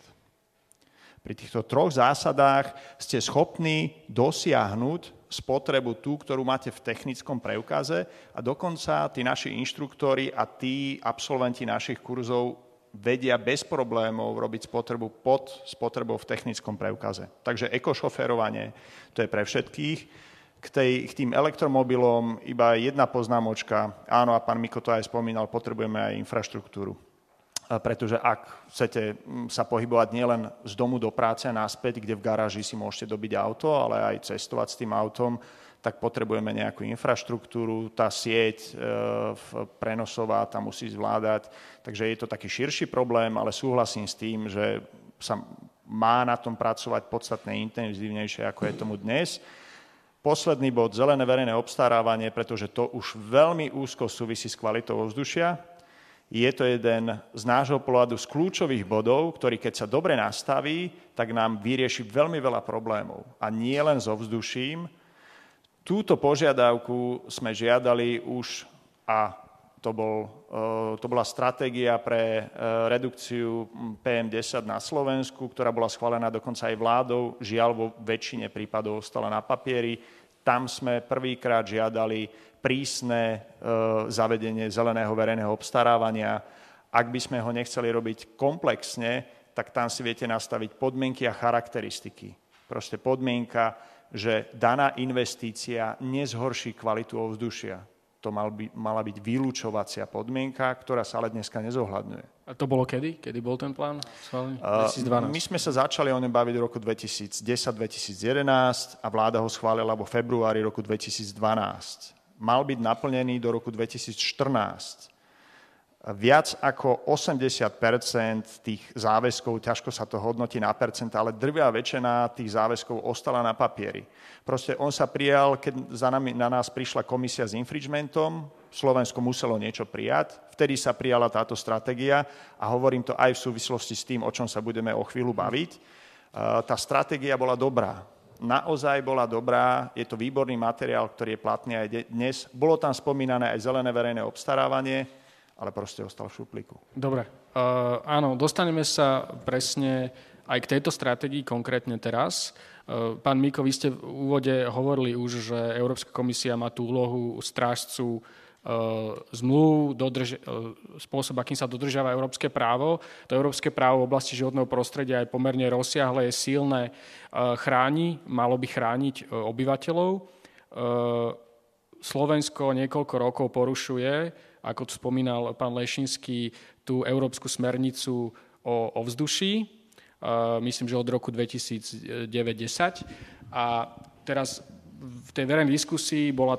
Pri týchto troch zásadách ste schopní dosiahnuť spotrebu tú, ktorú máte v technickom preukaze a dokonca tí naši inštruktori a tí absolventi našich kurzov vedia bez problémov robiť spotrebu pod spotrebou v technickom preukaze. Takže ekošoferovanie, to je pre všetkých. K, tej, k tým elektromobilom iba jedna poznámočka. Áno, a pán Miko to aj spomínal, potrebujeme aj infraštruktúru pretože ak chcete mm, sa pohybovať nielen z domu do práce a naspäť, kde v garáži si môžete dobiť auto, ale aj cestovať s tým autom, tak potrebujeme nejakú infraštruktúru, tá sieť e, prenosová tam musí zvládať. Takže je to taký širší problém, ale súhlasím s tým, že sa má na tom pracovať podstatne intenzívnejšie, ako je tomu dnes. Posledný bod, zelené verejné obstarávanie, pretože to už veľmi úzko súvisí s kvalitou ovzdušia. Je to jeden z nášho pohľadu z kľúčových bodov, ktorý keď sa dobre nastaví, tak nám vyrieši veľmi veľa problémov. A nie len so vzduším, Túto požiadavku sme žiadali už a to, bol, e, to bola stratégia pre e, redukciu PM10 na Slovensku, ktorá bola schválená dokonca aj vládou. Žiaľ, vo väčšine prípadov ostala na papieri. Tam sme prvýkrát žiadali prísne e, zavedenie zeleného verejného obstarávania. Ak by sme ho nechceli robiť komplexne, tak tam si viete nastaviť podmienky a charakteristiky. Proste podmienka, že daná investícia nezhorší kvalitu ovzdušia. To mal by, mala byť vylúčovacia podmienka, ktorá sa ale dneska nezohľadňuje. A to bolo kedy? Kedy bol ten plán? 2012. Uh, my sme sa začali o ňom baviť v roku 2010-2011 a vláda ho schválila vo februári roku 2012. Mal byť naplnený do roku 2014 viac ako 80% tých záväzkov, ťažko sa to hodnotí na percent, ale drvia väčšina tých záväzkov ostala na papieri. Proste on sa prijal, keď za nami, na nás prišla komisia s infringementom, Slovensko muselo niečo prijať, vtedy sa prijala táto stratégia a hovorím to aj v súvislosti s tým, o čom sa budeme o chvíľu baviť. E, tá stratégia bola dobrá, naozaj bola dobrá, je to výborný materiál, ktorý je platný aj dnes. Bolo tam spomínané aj zelené verejné obstarávanie, ale proste ostal v šuplíku. Dobre, uh, áno, dostaneme sa presne aj k tejto stratégii konkrétne teraz. Uh, pán Miko, vy ste v úvode hovorili už, že Európska komisia má tú úlohu strážcu uh, zmluv, dodrž- spôsob, akým sa dodržiava európske právo. To európske právo v oblasti životného prostredia je pomerne rozsiahle, je silné, chráni, malo by chrániť obyvateľov. Slovensko niekoľko rokov porušuje ako tu spomínal pán Lešinský, tú európsku smernicu o ovzduší, myslím, že od roku 2009 A teraz v tej verejnej diskusii bola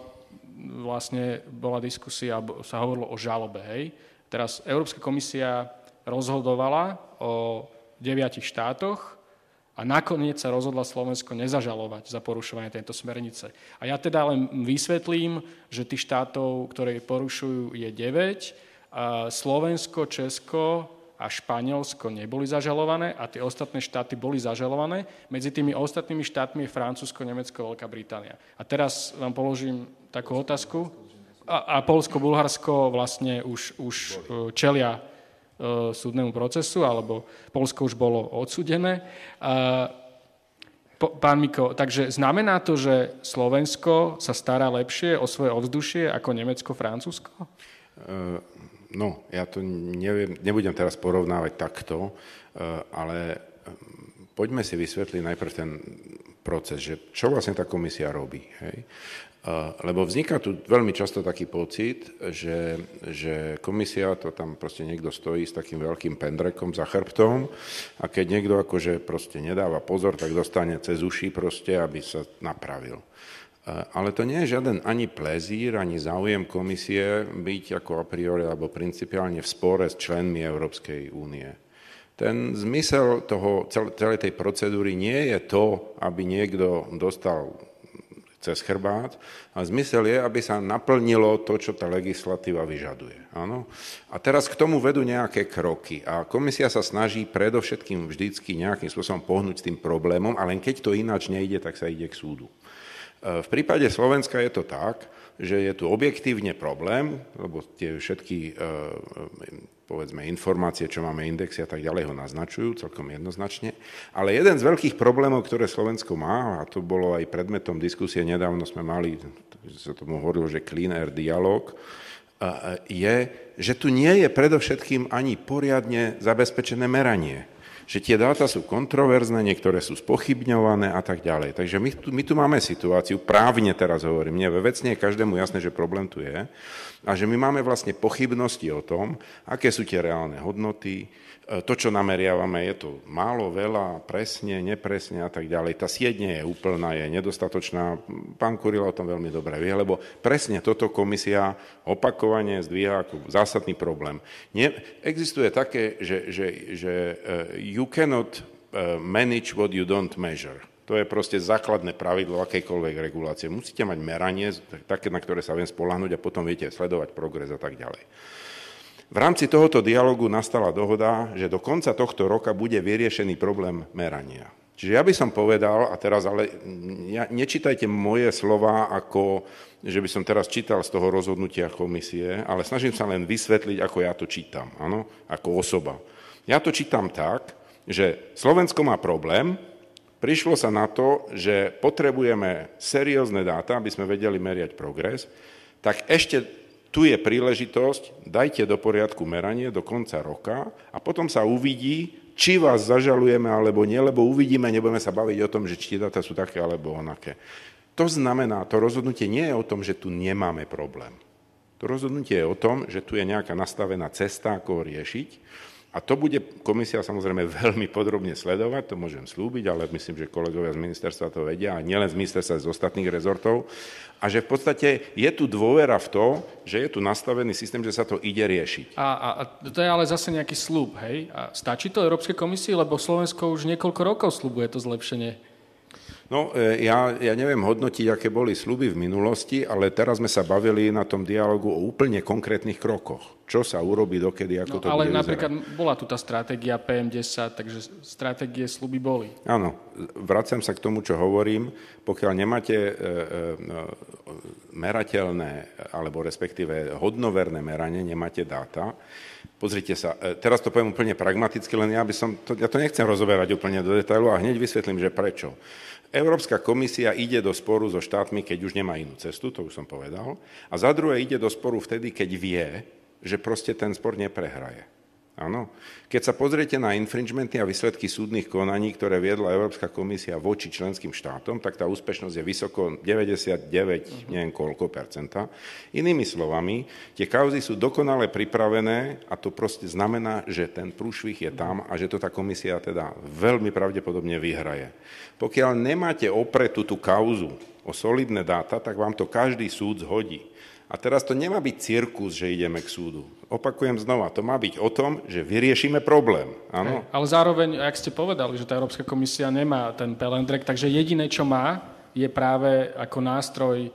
vlastne bola diskusia, sa hovorilo o žalobe. Hej. Teraz Európska komisia rozhodovala o deviatich štátoch, a nakoniec sa rozhodla Slovensko nezažalovať za porušovanie tejto smernice. A ja teda len vysvetlím, že tých štátov, ktoré porušujú, je 9. Slovensko, Česko a Španielsko neboli zažalované a tie ostatné štáty boli zažalované. Medzi tými ostatnými štátmi je Francúzsko, Nemecko, Veľká Británia. A teraz vám položím takú otázku. A, a Polsko, Bulharsko vlastne už, už e, čelia súdnemu procesu, alebo Polsko už bolo odsudené. Pán Miko, takže znamená to, že Slovensko sa stará lepšie o svoje ovzdušie ako Nemecko, Francúzsko? E, no, ja to neviem, nebudem teraz porovnávať takto, e, ale poďme si vysvetliť najprv ten proces, že čo vlastne tá komisia robí. Hej? Lebo vzniká tu veľmi často taký pocit, že, že komisia, to tam proste niekto stojí s takým veľkým pendrekom za chrbtom a keď niekto akože proste nedáva pozor, tak dostane cez uši proste, aby sa napravil. Ale to nie je žiaden ani plezír, ani záujem komisie byť ako a priori alebo principiálne v spore s členmi Európskej únie. Ten zmysel toho, celej tej procedúry nie je to, aby niekto dostal cez chrbát. A zmysel je, aby sa naplnilo to, čo tá legislatíva vyžaduje. Áno? A teraz k tomu vedú nejaké kroky. A komisia sa snaží predovšetkým vždycky nejakým spôsobom pohnúť s tým problémom, ale len keď to ináč nejde, tak sa ide k súdu. E, v prípade Slovenska je to tak, že je tu objektívne problém, lebo tie všetky e, povedzme informácie, čo máme indexy a tak ďalej ho naznačujú celkom jednoznačne. Ale jeden z veľkých problémov, ktoré Slovensko má, a to bolo aj predmetom diskusie, nedávno sme mali, sa tomu hovorilo, že clean air dialog, je, že tu nie je predovšetkým ani poriadne zabezpečené meranie. Že tie dáta sú kontroverzné, niektoré sú spochybňované a tak ďalej. Takže my tu, my tu máme situáciu, právne teraz hovorím, nie, vecne je každému jasné, že problém tu je, a že my máme vlastne pochybnosti o tom, aké sú tie reálne hodnoty, to, čo nameriavame, je to málo, veľa, presne, nepresne a tak ďalej. Tá sieť nie je úplná, je nedostatočná. Pán Kuril o tom veľmi dobre vie, lebo presne toto komisia opakovane zdvíha ako zásadný problém. Nie, existuje také, že, že, že e, you cannot e, manage what you don't measure. To je proste základné pravidlo akejkoľvek regulácie. Musíte mať meranie, také, na ktoré sa viem spolahnuť a potom viete sledovať progres a tak ďalej. V rámci tohoto dialogu nastala dohoda, že do konca tohto roka bude vyriešený problém merania. Čiže ja by som povedal, a teraz ale ja, nečítajte moje slova ako, že by som teraz čítal z toho rozhodnutia komisie, ale snažím sa len vysvetliť, ako ja to čítam, áno, ako osoba. Ja to čítam tak, že Slovensko má problém, prišlo sa na to, že potrebujeme seriózne dáta, aby sme vedeli meriať progres, tak ešte tu je príležitosť, dajte do poriadku meranie do konca roka a potom sa uvidí, či vás zažalujeme alebo nie, lebo uvidíme, nebudeme sa baviť o tom, že či dáta sú také alebo onaké. To znamená, to rozhodnutie nie je o tom, že tu nemáme problém. To rozhodnutie je o tom, že tu je nejaká nastavená cesta, ako ho riešiť a to bude komisia samozrejme veľmi podrobne sledovať, to môžem slúbiť, ale myslím, že kolegovia z ministerstva to vedia, a nielen z ministerstva, z ostatných rezortov. A že v podstate je tu dôvera v to, že je tu nastavený systém, že sa to ide riešiť. A, a, a to je ale zase nejaký slúb, hej? A stačí to Európskej komisii, lebo Slovensko už niekoľko rokov slúbuje to zlepšenie No, e, ja, ja neviem hodnotiť, aké boli sluby v minulosti, ale teraz sme sa bavili na tom dialogu o úplne konkrétnych krokoch. Čo sa urobí dokedy, ako no, to ale bude napríklad vyzerať. bola tu tá stratégia PM10, takže stratégie sluby boli. Áno, vracam sa k tomu, čo hovorím. Pokiaľ nemáte e, e, merateľné, alebo respektíve hodnoverné meranie, nemáte dáta, Pozrite sa, e, teraz to poviem úplne pragmaticky, len ja, by som to, ja to nechcem rozoberať úplne do detailu a hneď vysvetlím, že prečo. Európska komisia ide do sporu so štátmi, keď už nemá inú cestu, to už som povedal, a za druhé ide do sporu vtedy, keď vie, že proste ten spor neprehraje. Áno. Keď sa pozriete na infringementy a výsledky súdnych konaní, ktoré viedla Európska komisia voči členským štátom, tak tá úspešnosť je vysoko 99, uh-huh. neviem koľko percenta. Inými slovami, tie kauzy sú dokonale pripravené a to proste znamená, že ten prúšvih je tam a že to tá komisia teda veľmi pravdepodobne vyhraje. Pokiaľ nemáte opretú tú kauzu o solidné dáta, tak vám to každý súd zhodí. A teraz to nemá byť cirkus, že ideme k súdu. Opakujem znova, to má byť o tom, že vyriešime problém. Áno? Ale zároveň, ak ste povedali, že tá Európska komisia nemá ten pelendrek, takže jediné, čo má, je práve ako nástroj, e,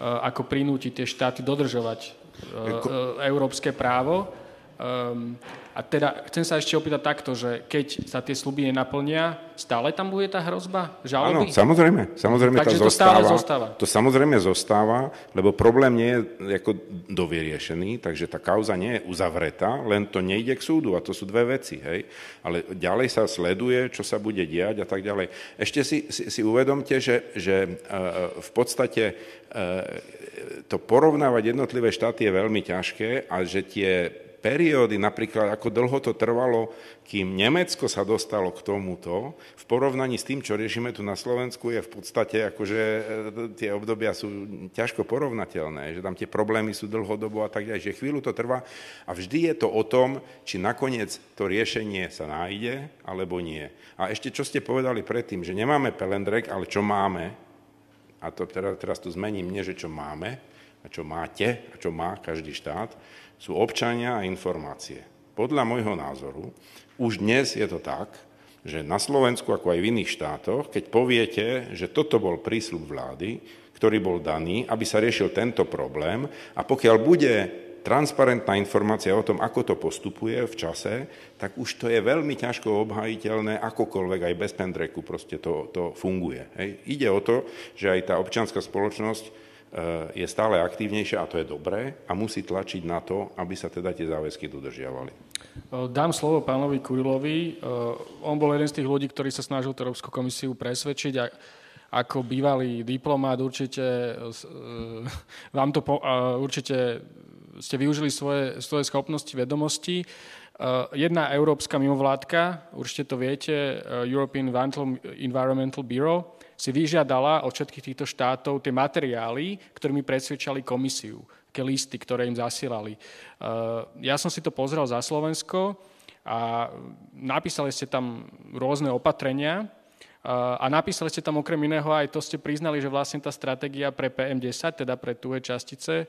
ako prinútiť tie štáty dodržovať e, e, európske právo. Ehm, a teda chcem sa ešte opýtať takto, že keď sa tie sluby nenaplnia, stále tam bude tá hrozba žaloby? Áno, samozrejme, samozrejme Takže to zostáva, zostáva. zostáva. To samozrejme zostáva, lebo problém nie je ako dovyriešený, takže tá kauza nie je uzavretá, len to nejde k súdu a to sú dve veci, hej. Ale ďalej sa sleduje, čo sa bude diať a tak ďalej. Ešte si, si, si uvedomte, že, že uh, v podstate uh, to porovnávať jednotlivé štáty je veľmi ťažké a že tie periódy, napríklad ako dlho to trvalo, kým Nemecko sa dostalo k tomuto, v porovnaní s tým, čo riešime tu na Slovensku, je v podstate akože e, tie obdobia sú ťažko porovnateľné, že tam tie problémy sú dlhodobo a tak ďalej, že chvíľu to trvá a vždy je to o tom, či nakoniec to riešenie sa nájde, alebo nie. A ešte čo ste povedali predtým, že nemáme pelendrek, ale čo máme, a to teraz, teraz tu zmením, nie že čo máme, a čo máte, a čo má každý štát, sú občania a informácie. Podľa môjho názoru už dnes je to tak, že na Slovensku, ako aj v iných štátoch, keď poviete, že toto bol prísľub vlády, ktorý bol daný, aby sa riešil tento problém a pokiaľ bude transparentná informácia o tom, ako to postupuje v čase, tak už to je veľmi ťažko obhajiteľné, akokoľvek aj bez pendreku proste to, to funguje. Hej. Ide o to, že aj tá občianská spoločnosť je stále aktívnejšia a to je dobré a musí tlačiť na to, aby sa teda tie záväzky dodržiavali. Eh, dám slovo pánovi Kurilovi. Eh, on bol jeden z tých ľudí, ktorý sa snažil Európsku komisiu presvedčiť a ako bývalý diplomát určite vám to po, určite ste využili svoje, svoje schopnosti, vedomosti. jedna európska mimovládka, určite to viete, European Environmental Bureau, si vyžiadala od všetkých týchto štátov tie materiály, ktorými presvedčali komisiu, také listy, ktoré im zasielali. Ja som si to pozrel za Slovensko a napísali ste tam rôzne opatrenia, a napísali ste tam okrem iného aj to ste priznali, že vlastne tá stratégia pre PM10, teda pre tuhé častice,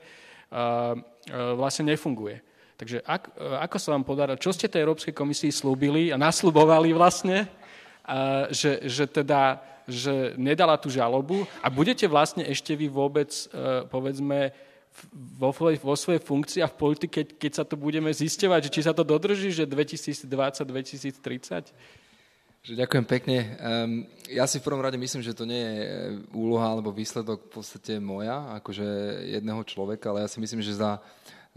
vlastne nefunguje. Takže ak, ako sa vám podarilo, čo ste tej Európskej komisii slúbili a naslubovali vlastne, že, že teda že nedala tú žalobu a budete vlastne ešte vy vôbec, povedzme, vo, vo svojej funkcii a v politike, keď sa to budeme zisťovať, či sa to dodrží, že 2020-2030? Ďakujem pekne. Um, ja si v prvom rade myslím, že to nie je e, úloha alebo výsledok v podstate moja, akože jedného človeka, ale ja si myslím, že za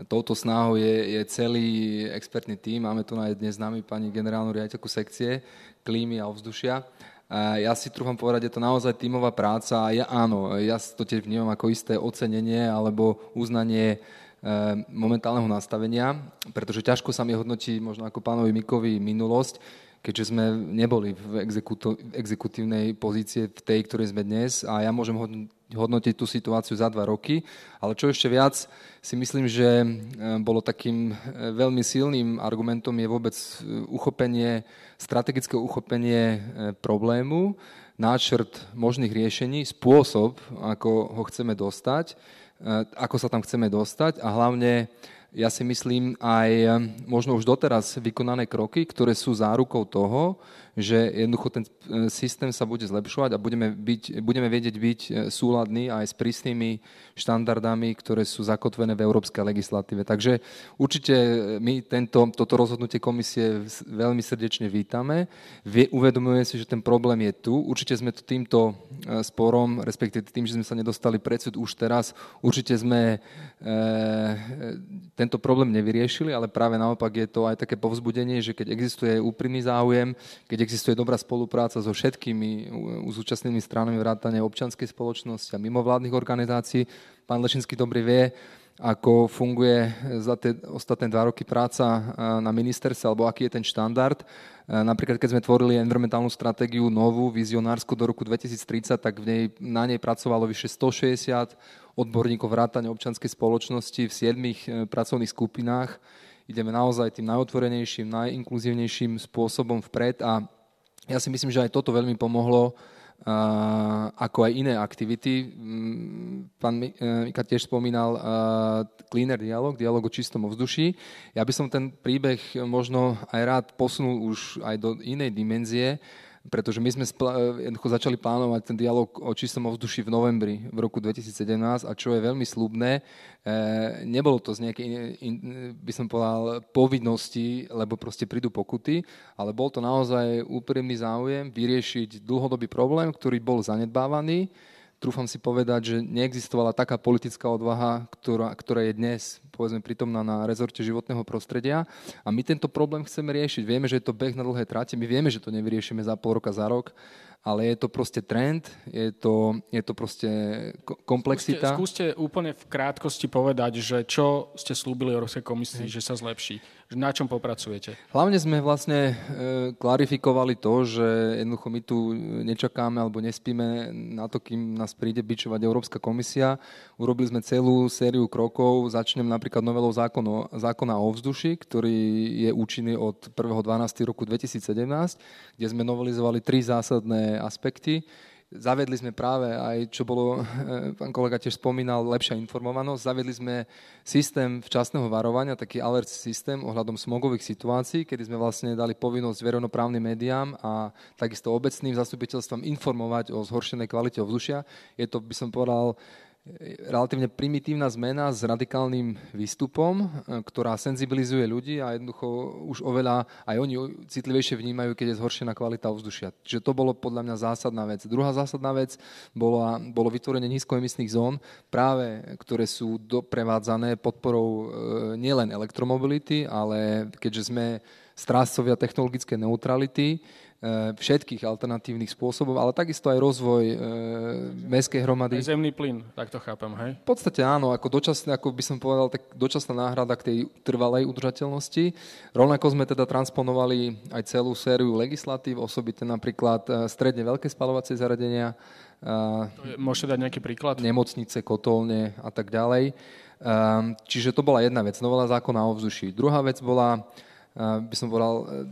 touto snahou je, je celý expertný tím. Máme tu aj dnes s nami pani generálnu riaditeľku sekcie klímy a ovzdušia. Ja si trúfam povedať, je to naozaj tímová práca a ja áno, ja to tiež vnímam ako isté ocenenie alebo uznanie e, momentálneho nastavenia, pretože ťažko sa mi hodnotí možno ako pánovi Mikovi minulosť, keďže sme neboli v exekutívnej pozície v tej, ktorej sme dnes a ja môžem hodnotiť tú situáciu za dva roky, ale čo ešte viac si myslím, že e, bolo takým e, veľmi silným argumentom je vôbec e, uchopenie, strategické uchopenie problému, náčrt možných riešení, spôsob, ako ho chceme dostať, ako sa tam chceme dostať a hlavne ja si myslím, aj možno už doteraz vykonané kroky, ktoré sú zárukou toho, že jednoducho ten e, systém sa bude zlepšovať a budeme, byť, budeme vedieť byť e, súladní aj s prísnymi štandardami, ktoré sú zakotvené v európskej legislatíve. Takže určite e, my tento, toto rozhodnutie komisie veľmi srdečne vítame. Uvedomujeme si, že ten problém je tu. Určite sme to týmto sporom, respektíve tým, že sme sa nedostali predsud už teraz, určite sme e, tento problém nevyriešili, ale práve naopak je to aj také povzbudenie, že keď existuje úprimný záujem, keď existuje dobrá spolupráca so všetkými zúčastnenými stranami vrátane občianskej spoločnosti a mimovládnych organizácií. Pán Lešinský dobre vie, ako funguje za tie ostatné dva roky práca na ministerstve, alebo aký je ten štandard. Napríklad, keď sme tvorili environmentálnu stratégiu novú, vizionársku do roku 2030, tak v nej, na nej pracovalo vyše 160 odborníkov vrátane občianskej spoločnosti v 7 e, pracovných skupinách. Ideme naozaj tým najotvorenejším, najinkluzívnejším spôsobom vpred a ja si myslím, že aj toto veľmi pomohlo, ako aj iné aktivity. Mm, pán e, Mika tiež spomínal cleaner dialog, dialog o čistom ovzduší. Ja by som ten príbeh možno aj rád posunul už aj do inej dimenzie, pretože my sme jednoducho začali plánovať ten dialog o čistom ovzduší v novembri v roku 2017 a čo je veľmi slubné, e, nebolo to z nejakej, by som povedal, povinnosti, lebo proste prídu pokuty, ale bol to naozaj úprimný záujem vyriešiť dlhodobý problém, ktorý bol zanedbávaný, trúfam si povedať, že neexistovala taká politická odvaha, ktorá, ktorá je dnes povedzme prítomná na rezorte životného prostredia. A my tento problém chceme riešiť. Vieme, že je to beh na dlhé tráte, my vieme, že to nevyriešime za pol roka, za rok, ale je to proste trend, je to, je to proste komplexita. Skúste, skúste úplne v krátkosti povedať, že čo ste slúbili Európskej komisii, hmm. že sa zlepší. Na čom popracujete? Hlavne sme vlastne e, klarifikovali to, že jednoducho my tu nečakáme alebo nespíme na to, kým nás príde bičovať Európska komisia. Urobili sme celú sériu krokov. Začnem napríklad novelou zákonu, zákona o ovzduši, ktorý je účinný od 1.12. roku 2017, kde sme novelizovali tri zásadné aspekty. Zavedli sme práve aj, čo bolo, pán kolega tiež spomínal, lepšia informovanosť. Zavedli sme systém včasného varovania, taký alert systém ohľadom smogových situácií, kedy sme vlastne dali povinnosť verejnoprávnym médiám a takisto obecným zastupiteľstvom informovať o zhoršenej kvalite ovzdušia. Je to, by som povedal, relatívne primitívna zmena s radikálnym výstupom, e, ktorá senzibilizuje ľudí a jednoducho už oveľa aj oni citlivejšie vnímajú, keď je zhoršená kvalita ovzdušia. Čiže to bolo podľa mňa zásadná vec. Druhá zásadná vec bola, bolo vytvorenie nízkoemisných zón, práve ktoré sú doprevádzané podporou e, nielen elektromobility, ale keďže sme strážcovia technologické neutrality, všetkých alternatívnych spôsobov, ale takisto aj rozvoj e, mestskej hromady. Aj zemný plyn, tak to chápem, hej? V podstate áno, ako dočasné, ako by som povedal, tak dočasná náhrada k tej trvalej udržateľnosti. Rovnako sme teda transponovali aj celú sériu legislatív, osobitne napríklad e, stredne veľké spalovacie zaradenia. Môžete dať nejaký príklad? Nemocnice, kotolne a tak ďalej. Čiže to bola jedna vec, novela zákona o vzduší. Druhá vec bola, by som povedal,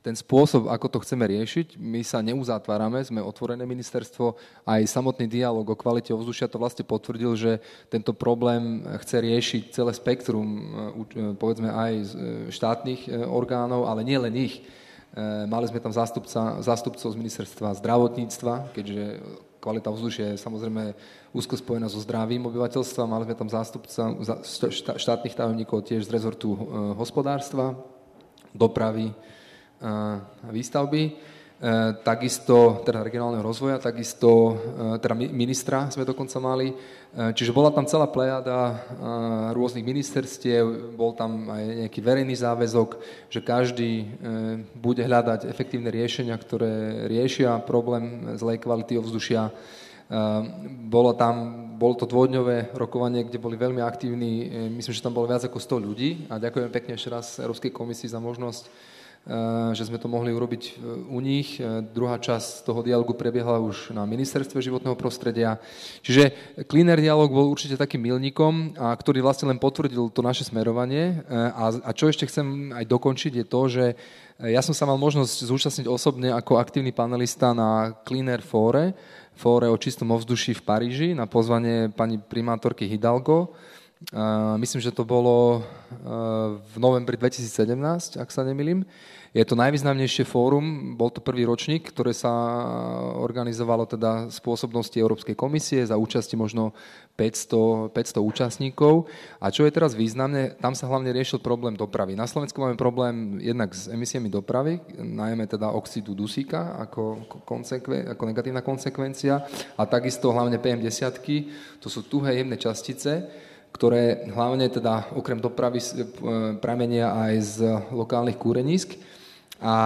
ten spôsob, ako to chceme riešiť, my sa neuzatvárame, sme otvorené ministerstvo, aj samotný dialog o kvalite ovzdušia to vlastne potvrdil, že tento problém chce riešiť celé spektrum, e, e, povedzme aj e, štátnych orgánov, ale nie len ich. Mali sme tam zástupca, zástupcov z ministerstva zdravotníctva, keďže kvalita ovzdušia je samozrejme úzko spojená so zdravím obyvateľstva. Mali sme tam zástupca štátnych tajomníkov tiež z rezortu hospodárstva, dopravy, výstavby, e, takisto teda regionálneho rozvoja, takisto e, teda ministra sme dokonca mali. Čiže bola tam celá plejada rôznych ministerstiev, bol tam aj nejaký verejný záväzok, že každý bude hľadať efektívne riešenia, ktoré riešia problém zlej kvality ovzdušia. Bolo tam, bolo to dvojdňové rokovanie, kde boli veľmi aktívni, myslím, že tam bolo viac ako 100 ľudí a ďakujem pekne ešte raz Európskej komisii za možnosť Eh, že sme to mohli urobiť eh, u nich. Eh, druhá časť toho dialogu prebiehala už na ministerstve životného prostredia. Čiže Cleaner dialog bol určite takým milníkom, a ktorý vlastne len potvrdil to naše smerovanie. A, a čo ešte chcem aj dokončiť je to, že ja som sa mal možnosť zúčastniť osobne ako aktívny panelista na Cleaner Fóre, fóre o čistom ovzduší v Paríži na pozvanie pani primátorky Hidalgo. Myslím, že to bolo v novembri 2017, ak sa nemýlim. Je to najvýznamnejšie fórum, bol to prvý ročník, ktoré sa organizovalo teda spôsobnosti Európskej komisie za účasti možno 500, 500 účastníkov. A čo je teraz významné, tam sa hlavne riešil problém dopravy. Na Slovensku máme problém jednak s emisiami dopravy, najmä teda oxidu dusíka ako, ako negatívna konsekvencia a takisto hlavne PM10, to sú tuhé jemné častice, ktoré hlavne teda okrem dopravy e, pramenia aj z lokálnych kúrenísk. A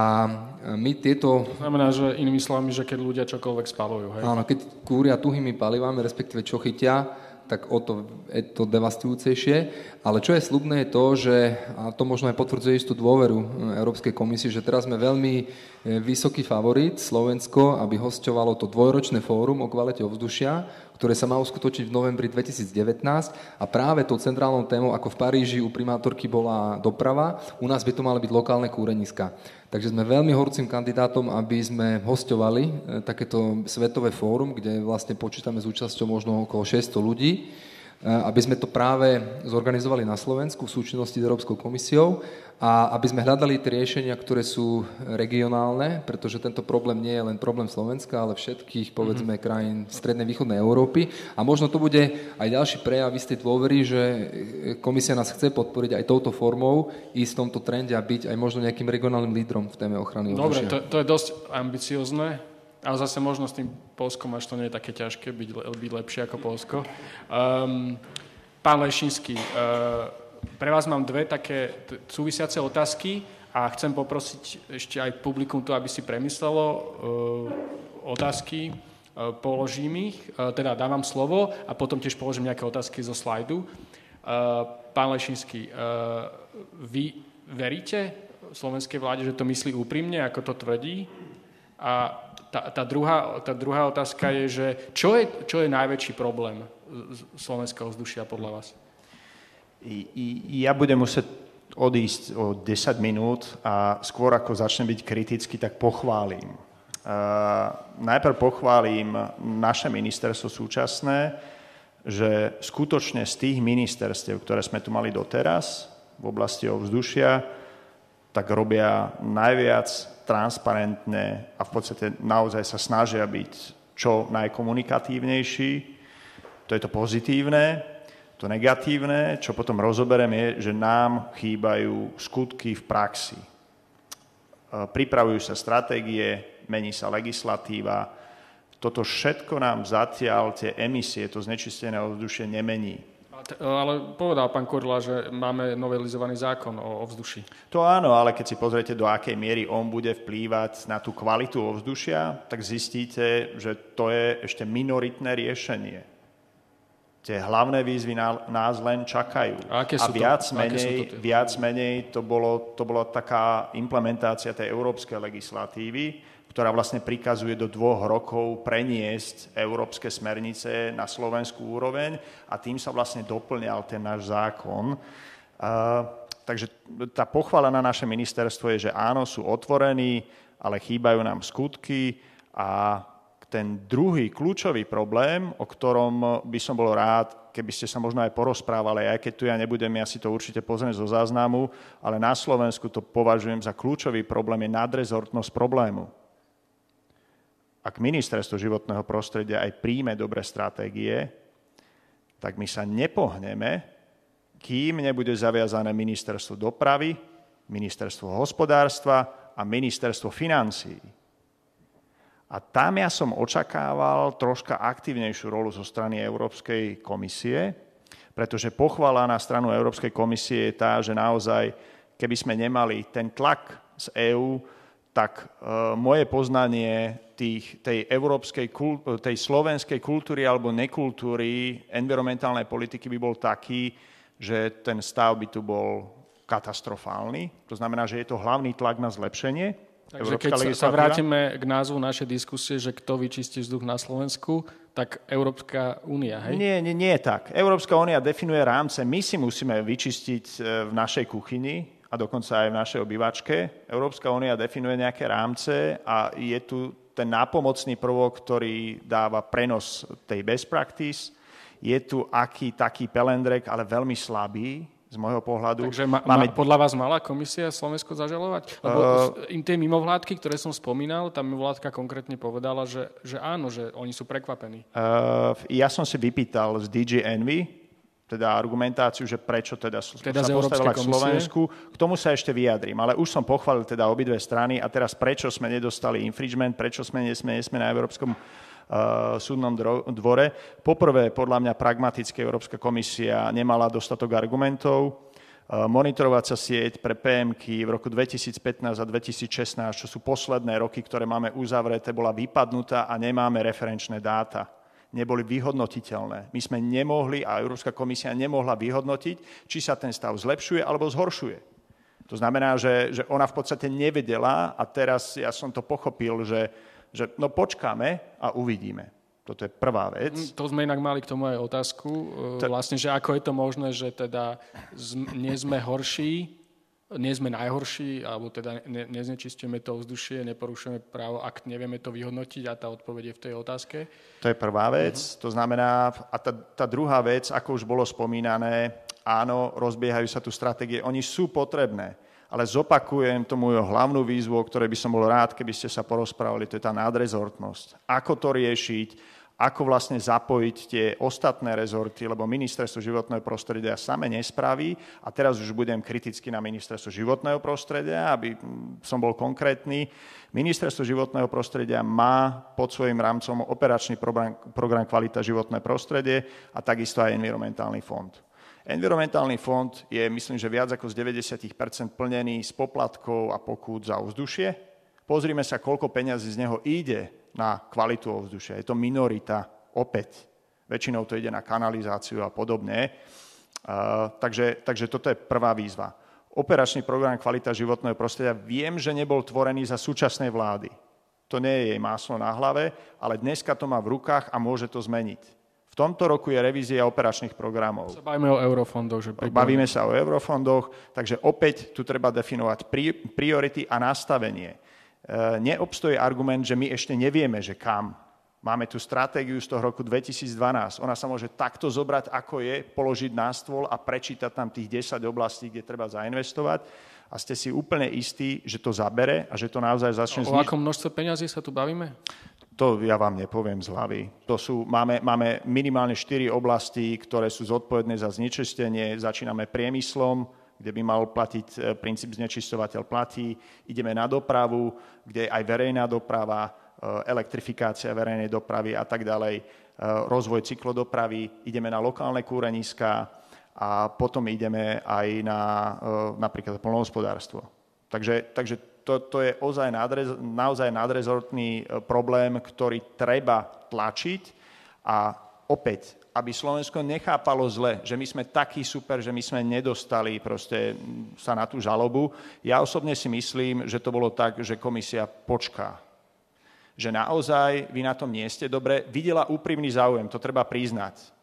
my tieto... To znamená, že inými slovami, že keď ľudia čokoľvek spalujú, hej? Áno, keď kúria tuhými palivami, respektíve čo chytia, tak o to je to devastujúcejšie. Ale čo je slubné je to, že, a to možno aj potvrdzuje istú dôveru e, Európskej komisie, že teraz sme veľmi e, vysoký favorit Slovensko, aby hostovalo to dvojročné fórum o kvalite ovzdušia, ktoré sa má uskutočiť v novembri 2019 a práve tou centrálnou témou, ako v Paríži u primátorky bola doprava, u nás by to mali byť lokálne kúreniska. Takže sme veľmi horúcim kandidátom, aby sme hostovali e, takéto svetové fórum, kde vlastne počítame s účasťou možno okolo 600 ľudí aby sme to práve zorganizovali na Slovensku v súčinnosti s Európskou komisiou a aby sme hľadali tie riešenia, ktoré sú regionálne, pretože tento problém nie je len problém Slovenska, ale všetkých, povedzme, mm-hmm. krajín strednej východnej Európy. A možno to bude aj ďalší prejav istej dôvery, že komisia nás chce podporiť aj touto formou, ísť v tomto trende a byť aj možno nejakým regionálnym lídrom v téme ochrany Dobre, to, to je dosť ambiciozne. Ale zase možno s tým Polskom až to nie je také ťažké byť, byť lepšie ako Polsko. Um, pán Lešinský, uh, pre vás mám dve také súvisiace otázky a chcem poprosiť ešte aj publikum tu, aby si premyslelo uh, otázky. Uh, položím ich, uh, teda dávam slovo a potom tiež položím nejaké otázky zo slajdu. Uh, pán Lešinský, uh, vy veríte slovenskej vláde, že to myslí úprimne, ako to tvrdí? A tá, tá, druhá, tá druhá otázka je, že čo je, čo je najväčší problém slovenského vzdušia podľa vás? Ja budem musieť odísť o 10 minút a skôr ako začnem byť kritický, tak pochválim. Uh, najprv pochválim naše ministerstvo súčasné, že skutočne z tých ministerstiev, ktoré sme tu mali doteraz v oblasti ovzdušia, tak robia najviac transparentné a v podstate naozaj sa snažia byť čo najkomunikatívnejší. To je to pozitívne. To negatívne, čo potom rozoberiem, je, že nám chýbajú skutky v praxi. E, pripravujú sa stratégie, mení sa legislatíva. Toto všetko nám zatiaľ tie emisie, to znečistené ovzdušie nemení. Ale povedal pán Korla, že máme novelizovaný zákon o ovzduší. To áno, ale keď si pozriete, do akej miery on bude vplývať na tú kvalitu ovzdušia, tak zistíte, že to je ešte minoritné riešenie. Tie hlavné výzvy nás len čakajú. A, aké sú a viac, to, menej, to viac menej to, bolo, to bola taká implementácia tej európskej legislatívy, ktorá vlastne prikazuje do dvoch rokov preniesť európske smernice na slovenskú úroveň a tým sa vlastne doplňal ten náš zákon. takže tá pochvala na naše ministerstvo je, že áno, sú otvorení, ale chýbajú nám skutky a ten druhý kľúčový problém, o ktorom by som bol rád, keby ste sa možno aj porozprávali, aj keď tu ja nebudem, ja si to určite pozriem zo záznamu, ale na Slovensku to považujem za kľúčový problém, je nadrezortnosť problému ak ministerstvo životného prostredia aj príjme dobré stratégie, tak my sa nepohneme, kým nebude zaviazané ministerstvo dopravy, ministerstvo hospodárstva a ministerstvo financií. A tam ja som očakával troška aktívnejšiu rolu zo strany Európskej komisie, pretože pochvala na stranu Európskej komisie je tá, že naozaj, keby sme nemali ten tlak z EÚ, tak e, moje poznanie tých, tej európskej, tej slovenskej kultúry alebo nekultúry environmentálnej politiky by bol taký, že ten stav by tu bol katastrofálny. To znamená, že je to hlavný tlak na zlepšenie. Takže keď sa, sa vrátime k názvu našej diskusie, že kto vyčistí vzduch na Slovensku, tak Európska únia, hej? Nie, nie, nie tak. Európska únia definuje rámce. My si musíme vyčistiť e, v našej kuchyni, a dokonca aj v našej obývačke. Európska únia definuje nejaké rámce a je tu ten nápomocný prvok, ktorý dáva prenos tej best practice. Je tu aký taký pelendrek, ale veľmi slabý, z môjho pohľadu. Takže ma, máme... ma, podľa vás mala komisia Slovensko zažalovať? Lebo uh, im tie mimovládky, ktoré som spomínal, tá mimovládka konkrétne povedala, že, že áno, že oni sú prekvapení. Uh, ja som si vypýtal z DG Envy, teda argumentáciu, že prečo teda, teda sa postavila k Slovensku. K tomu sa ešte vyjadrím, ale už som pochválil teda obidve strany a teraz prečo sme nedostali infringement, prečo sme, nesme, nesme na Európskom uh, súdnom dvore. Poprvé, podľa mňa pragmaticky Európska komisia nemala dostatok argumentov. Uh, monitorovacia sieť pre PMK v roku 2015 a 2016, čo sú posledné roky, ktoré máme uzavreté, bola vypadnutá a nemáme referenčné dáta neboli vyhodnotiteľné. My sme nemohli a Európska komisia nemohla vyhodnotiť, či sa ten stav zlepšuje alebo zhoršuje. To znamená, že, že ona v podstate nevedela a teraz ja som to pochopil, že, že no počkáme a uvidíme. Toto je prvá vec. Mm, to sme inak mali k tomu aj otázku, e, vlastne, že ako je to možné, že teda nie sme horší, nie sme najhorší, alebo teda ne, neznečistujeme to vzdušie, neporušujeme právo, ak nevieme to vyhodnotiť a tá odpoveď je v tej otázke. To je prvá vec. Uh-huh. To znamená, a tá, tá druhá vec, ako už bolo spomínané, áno, rozbiehajú sa tu stratégie, oni sú potrebné, ale zopakujem tú moju hlavnú výzvu, o ktorej by som bol rád, keby ste sa porozprávali, to je tá nadrezortnosť. Ako to riešiť, ako vlastne zapojiť tie ostatné rezorty, lebo ministerstvo životného prostredia same nespraví. A teraz už budem kriticky na ministerstvo životného prostredia, aby som bol konkrétny. Ministerstvo životného prostredia má pod svojim rámcom operačný program, program Kvalita životné prostredie a takisto aj environmentálny fond. Environmentálny fond je, myslím, že viac ako z 90% plnený z poplatkov a pokút za ovzdušie. Pozrime sa, koľko peňazí z neho ide na kvalitu ovzdušia. Je to minorita, opäť. Väčšinou to ide na kanalizáciu a podobne. Uh, takže, takže toto je prvá výzva. Operačný program Kvalita životného prostredia viem, že nebol tvorený za súčasnej vlády. To nie je jej máslo na hlave, ale dneska to má v rukách a môže to zmeniť. V tomto roku je revízia operačných programov. Sa bavíme o eurofondoch. Že Bavíme sa o eurofondoch, takže opäť tu treba definovať priority a nastavenie. E, neobstojí argument, že my ešte nevieme, že kam. Máme tu stratégiu z toho roku 2012. Ona sa môže takto zobrať, ako je, položiť na stôl a prečítať tam tých 10 oblastí, kde treba zainvestovať a ste si úplne istí, že to zabere a že to naozaj začne... O akom množstve peňazí sa tu bavíme? To ja vám nepoviem z hlavy. To sú, máme, máme minimálne 4 oblasti, ktoré sú zodpovedné za znečistenie. Začíname priemyslom, kde by mal platiť e, princíp znečistovateľ platí. Ideme na dopravu, kde aj verejná doprava, e, elektrifikácia verejnej dopravy a tak ďalej, rozvoj cyklodopravy, ideme na lokálne kúreniska a potom ideme aj na napríklad polnohospodárstvo. Takže, takže to, to je ozaj nadrez, naozaj nadrezortný problém, ktorý treba tlačiť a opäť aby Slovensko nechápalo zle, že my sme takí super, že my sme nedostali proste sa na tú žalobu. Ja osobne si myslím, že to bolo tak, že komisia počká. Že naozaj vy na tom nie ste dobre. Videla úprimný záujem, to treba priznať.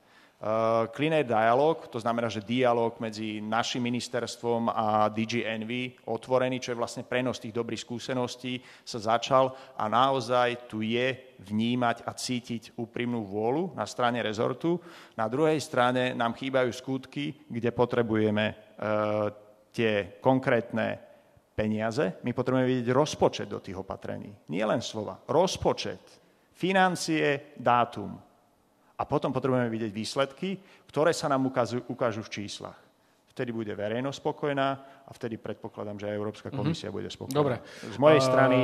Uh, Clean Dialog, to znamená, že dialog medzi našim ministerstvom a DG Envy, otvorený, čo je vlastne prenos tých dobrých skúseností, sa začal a naozaj tu je vnímať a cítiť úprimnú vôľu na strane rezortu. Na druhej strane nám chýbajú skutky, kde potrebujeme uh, tie konkrétne peniaze. My potrebujeme vidieť rozpočet do tých opatrení. Nie len slova. Rozpočet, financie, dátum a potom potrebujeme vidieť výsledky, ktoré sa nám ukážu, ukážu v číslach. Vtedy bude verejnosť spokojná a vtedy predpokladám, že aj Európska mhm. komisia mm-hmm. bude spokojná. Dobre. Z mojej uh, strany...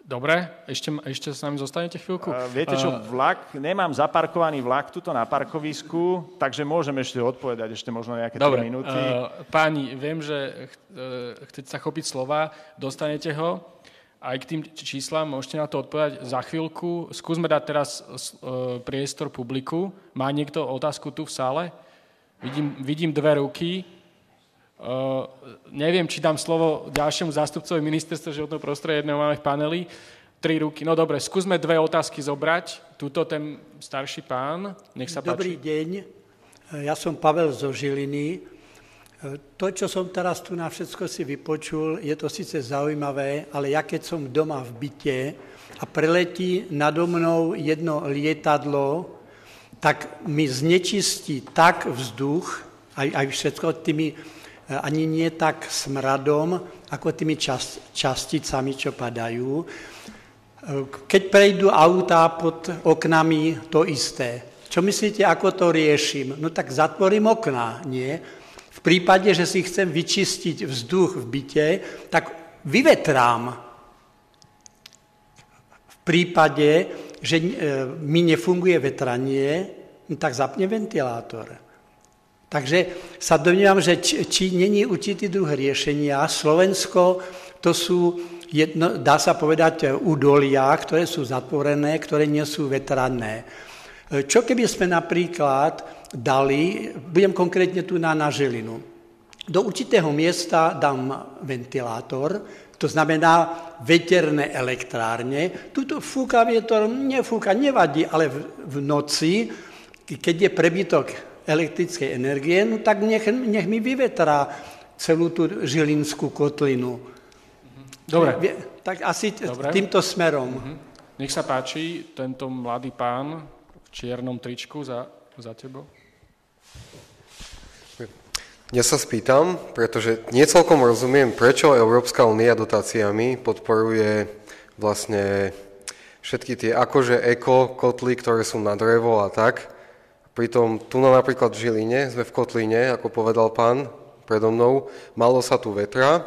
Dobre, ešte, ešte s nami zostanete chvíľku? Uh, viete čo, vlak, nemám zaparkovaný vlak tuto na parkovisku, takže môžem ešte odpovedať ešte možno nejaké Dobre, 3 minúty. Uh, páni, viem, že ch- chcete sa chopiť slova, dostanete ho aj k tým číslam, môžete na to odpovedať za chvíľku. Skúsme dať teraz e, priestor publiku. Má niekto otázku tu v sále? Vidím, vidím dve ruky. Uh, neviem, či dám slovo ďalšiemu zástupcovi ministerstva životného prostredia, jedného máme v paneli. Tri ruky. No dobre, skúsme dve otázky zobrať. Tuto ten starší pán, nech sa Dobrý páči. deň, ja som Pavel zo Žiliny. To, čo som teraz tu na všetko si vypočul, je to síce zaujímavé, ale ja keď som doma v byte a preletí nado mnou jedno lietadlo, tak mi znečistí tak vzduch, aj, aj všetko tými, eh, ani nie tak smradom, ako tými čas, časticami, čo padajú. Eh, keď prejdú autá pod oknami, to isté. Čo myslíte, ako to riešim? No tak zatvorím okná, nie? V prípade, že si chcem vyčistiť vzduch v byte, tak vyvetrám. V prípade, že e, mi nefunguje vetranie, no tak zapne ventilátor. Takže sa domnívam, že či, či není určitý druh riešenia. Slovensko to sú, jedno, dá sa povedať, údolia, ktoré sú zatvorené, ktoré nie sú vetranné. E, čo keby sme napríklad dali, budem konkrétne tu na, na Žilinu. Do určitého miesta dám ventilátor, to znamená veterné elektrárne. Tuto fúka vietor, nefúka, nevadí, ale v, v noci, keď je prebytok elektrickej energie, no tak nech, nech mi vyvetrá celú tú žilinskú kotlinu. Dobre. Tak asi Dobre. týmto smerom. Mhm. Nech sa páči, tento mladý pán v čiernom tričku za, za tebou. Ja sa spýtam, pretože nie celkom rozumiem, prečo Európska únia dotáciami podporuje vlastne všetky tie akože eko kotly, ktoré sú na drevo a tak. Pritom tu na napríklad v Žiline, sme v kotline, ako povedal pán predo mnou, malo sa tu vetra,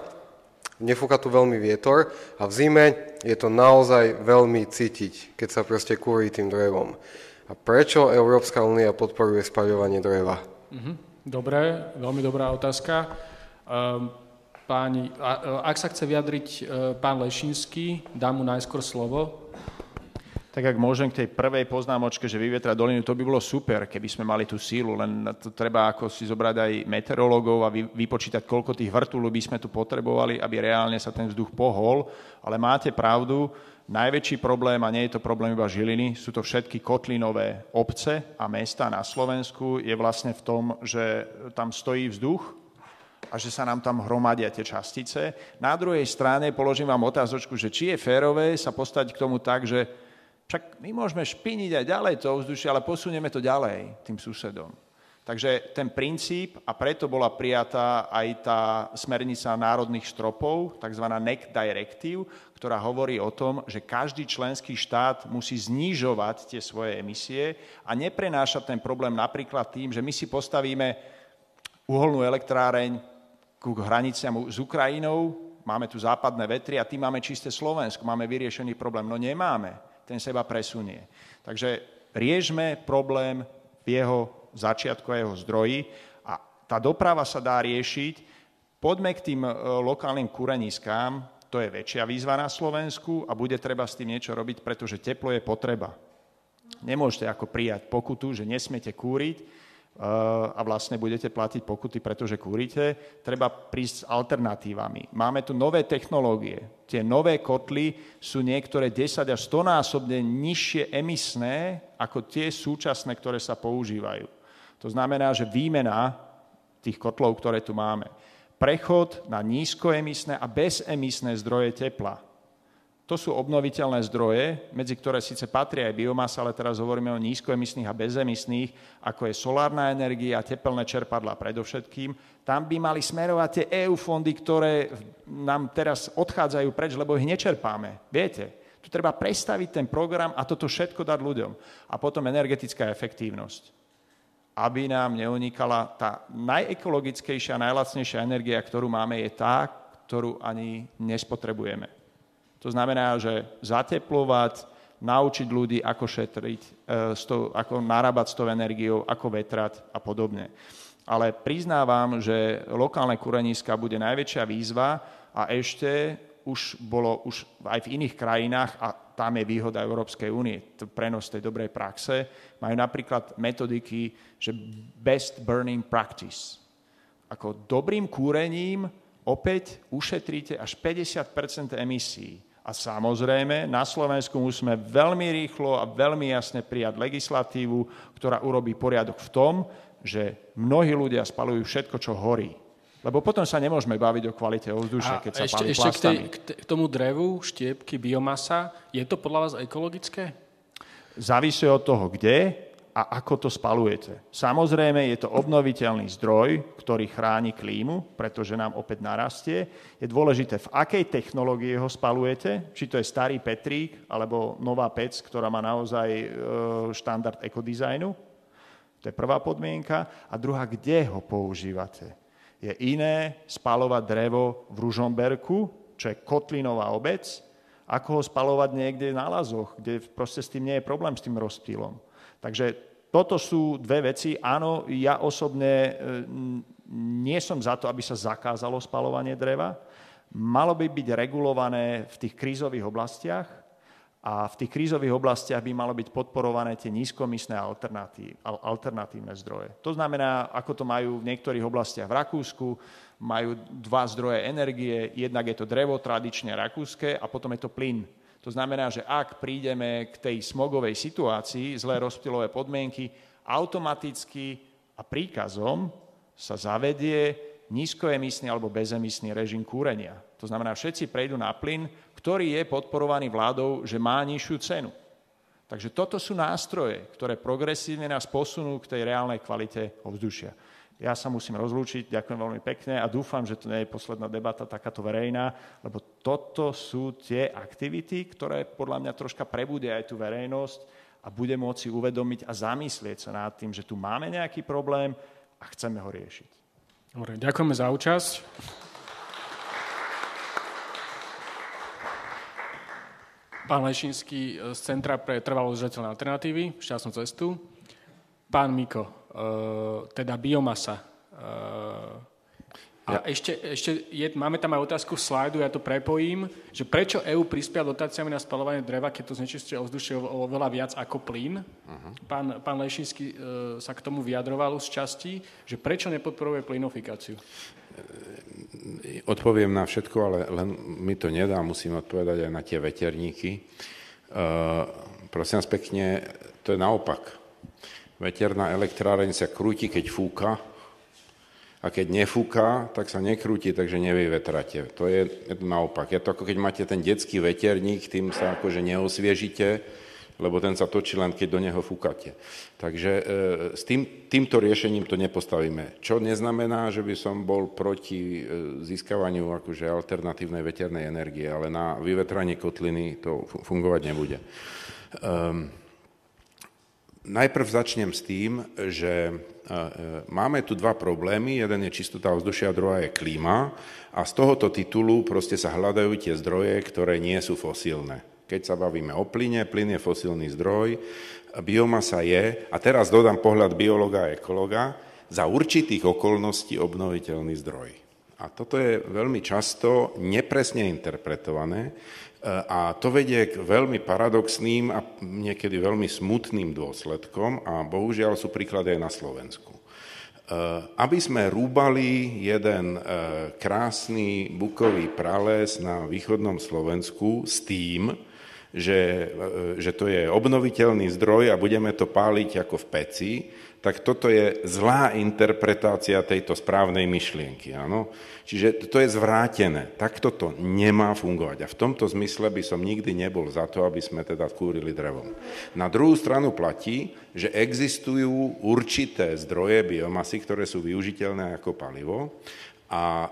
nefúka tu veľmi vietor a v zime je to naozaj veľmi cítiť, keď sa proste kúri tým drevom. A prečo Európska únia podporuje spaľovanie dreva? Mm-hmm. Dobre, veľmi dobrá otázka. Ehm, páni, e, ak sa chce vyjadriť e, pán Lešinský, dám mu najskôr slovo. Tak ak môžem k tej prvej poznámočke, že vyvietra dolinu, to by bolo super, keby sme mali tú sílu, len to treba ako si zobrať aj meteorológov a vypočítať, koľko tých vrtulov by sme tu potrebovali, aby reálne sa ten vzduch pohol. Ale máte pravdu, Najväčší problém, a nie je to problém iba Žiliny, sú to všetky kotlinové obce a mesta na Slovensku, je vlastne v tom, že tam stojí vzduch a že sa nám tam hromadia tie častice. Na druhej strane položím vám otázočku, že či je férové sa postať k tomu tak, že však my môžeme špiniť aj ďalej to ovzdušie, ale posunieme to ďalej tým susedom. Takže ten princíp, a preto bola prijatá aj tá smernica národných stropov, tzv. NEC Directive, ktorá hovorí o tom, že každý členský štát musí znižovať tie svoje emisie a neprenášať ten problém napríklad tým, že my si postavíme uholnú elektráreň ku hraniciam s Ukrajinou, máme tu západné vetry a tým máme čisté Slovensko, máme vyriešený problém. No nemáme, ten seba presunie. Takže riežme problém v jeho začiatku a jeho zdroji a tá doprava sa dá riešiť. Poďme k tým e, lokálnym kúreniskám, to je väčšia výzva na Slovensku a bude treba s tým niečo robiť, pretože teplo je potreba. Nemôžete ako prijať pokutu, že nesmiete kúriť, a vlastne budete platiť pokuty, pretože kúrite, treba prísť s alternatívami. Máme tu nové technológie. Tie nové kotly sú niektoré 10 až 100 násobne nižšie emisné ako tie súčasné, ktoré sa používajú. To znamená, že výmena tých kotlov, ktoré tu máme. Prechod na nízkoemisné a bezemisné zdroje tepla to sú obnoviteľné zdroje, medzi ktoré síce patrí aj biomasa, ale teraz hovoríme o nízkoemisných a bezemisných, ako je solárna energia, tepelné čerpadla predovšetkým. Tam by mali smerovať tie EU fondy, ktoré nám teraz odchádzajú preč, lebo ich nečerpáme. Viete, tu treba prestaviť ten program a toto všetko dať ľuďom. A potom energetická efektívnosť. Aby nám neunikala tá najekologickejšia, najlacnejšia energia, ktorú máme, je tá, ktorú ani nespotrebujeme. To znamená, že zateplovať, naučiť ľudí, ako šetriť, e, ako narábať s tou energiou, ako vetrať a podobne. Ale priznávam, že lokálne kureniska bude najväčšia výzva a ešte už bolo už aj v iných krajinách, a tam je výhoda Európskej únie, prenos tej dobrej praxe, majú napríklad metodiky, že best burning practice. Ako dobrým kúrením opäť ušetríte až 50% emisí. A samozrejme, na Slovensku musíme veľmi rýchlo a veľmi jasne prijať legislatívu, ktorá urobí poriadok v tom, že mnohí ľudia spalujú všetko, čo horí. Lebo potom sa nemôžeme baviť o kvalite ovzdušia, keď sa ešte, palí ešte plastami. K, tej, k tomu drevu, štiepky, biomasa, je to podľa vás ekologické? Závisí od toho, kde a ako to spalujete. Samozrejme, je to obnoviteľný zdroj, ktorý chráni klímu, pretože nám opäť narastie. Je dôležité, v akej technológii ho spalujete, či to je starý Petrík, alebo nová pec, ktorá má naozaj e, štandard ekodizajnu. To je prvá podmienka. A druhá, kde ho používate. Je iné spalovať drevo v Ružomberku, čo je kotlinová obec, ako ho spalovať niekde na lazoch, kde proste s tým nie je problém s tým rozptýlom. Takže toto sú dve veci. Áno, ja osobne e, nie som za to, aby sa zakázalo spalovanie dreva. Malo by byť regulované v tých krízových oblastiach a v tých krízových oblastiach by malo byť podporované tie nízkomyslné alternatívne zdroje. To znamená, ako to majú v niektorých oblastiach v Rakúsku, majú dva zdroje energie, jednak je to drevo tradične rakúske a potom je to plyn. To znamená, že ak prídeme k tej smogovej situácii, zlé rozptylové podmienky, automaticky a príkazom sa zavedie nízkoemisný alebo bezemisný režim kúrenia. To znamená, všetci prejdú na plyn, ktorý je podporovaný vládou, že má nižšiu cenu. Takže toto sú nástroje, ktoré progresívne nás posunú k tej reálnej kvalite ovzdušia. Ja sa musím rozlúčiť, ďakujem veľmi pekne a dúfam, že to nie je posledná debata takáto verejná, lebo toto sú tie aktivity, ktoré podľa mňa troška prebudia aj tú verejnosť a bude môcť si uvedomiť a zamyslieť sa nad tým, že tu máme nejaký problém a chceme ho riešiť. Dobre, ďakujeme za účasť. Pán Lešinský z Centra pre trvalo udržateľné alternatívy, šťastnú cestu. Pán Miko, Eh, teda biomasa. Eh, a ja. ešte, ešte je, máme tam aj otázku v slajdu, ja to prepojím, že prečo EU prispia dotáciami na spalovanie dreva, keď to znečistuje ovzdušie oveľa viac ako plyn. Uh-huh. Pán, pán Lešinský e, sa k tomu vyjadroval z časti, že prečo nepodporuje plynofikáciu? Odpoviem na všetko, ale len mi to nedá, musím odpovedať aj na tie veterníky. E, prosím vás pekne, to je naopak Veterná elektráreň sa krúti, keď fúka a keď nefúka, tak sa nekrúti, takže nevyvetrate. To je, je to naopak. Je to ako keď máte ten detský veterník, tým sa akože neosviežite, lebo ten sa točí len, keď do neho fúkate. Takže e, s tým, týmto riešením to nepostavíme. Čo neznamená, že by som bol proti e, získavaniu akože alternatívnej veternej energie, ale na vyvetranie kotliny to fungovať nebude. Um, Najprv začnem s tým, že máme tu dva problémy. Jeden je čistota ovzdušia, druhá je klíma. A z tohoto titulu proste sa hľadajú tie zdroje, ktoré nie sú fosílne. Keď sa bavíme o plyne, plyn je fosílny zdroj, biomasa je, a teraz dodám pohľad biologa a ekologa, za určitých okolností obnoviteľný zdroj. A toto je veľmi často nepresne interpretované, a to vedie k veľmi paradoxným a niekedy veľmi smutným dôsledkom a bohužiaľ sú príklady aj na Slovensku. E, aby sme rúbali jeden e, krásny bukový prales na východnom Slovensku s tým, že, e, že to je obnoviteľný zdroj a budeme to páliť ako v peci, tak toto je zlá interpretácia tejto správnej myšlienky. Áno? Čiže to je zvrátené. Takto to nemá fungovať. A v tomto zmysle by som nikdy nebol za to, aby sme teda kúrili drevom. Na druhú stranu platí, že existujú určité zdroje biomasy, ktoré sú využiteľné ako palivo a e,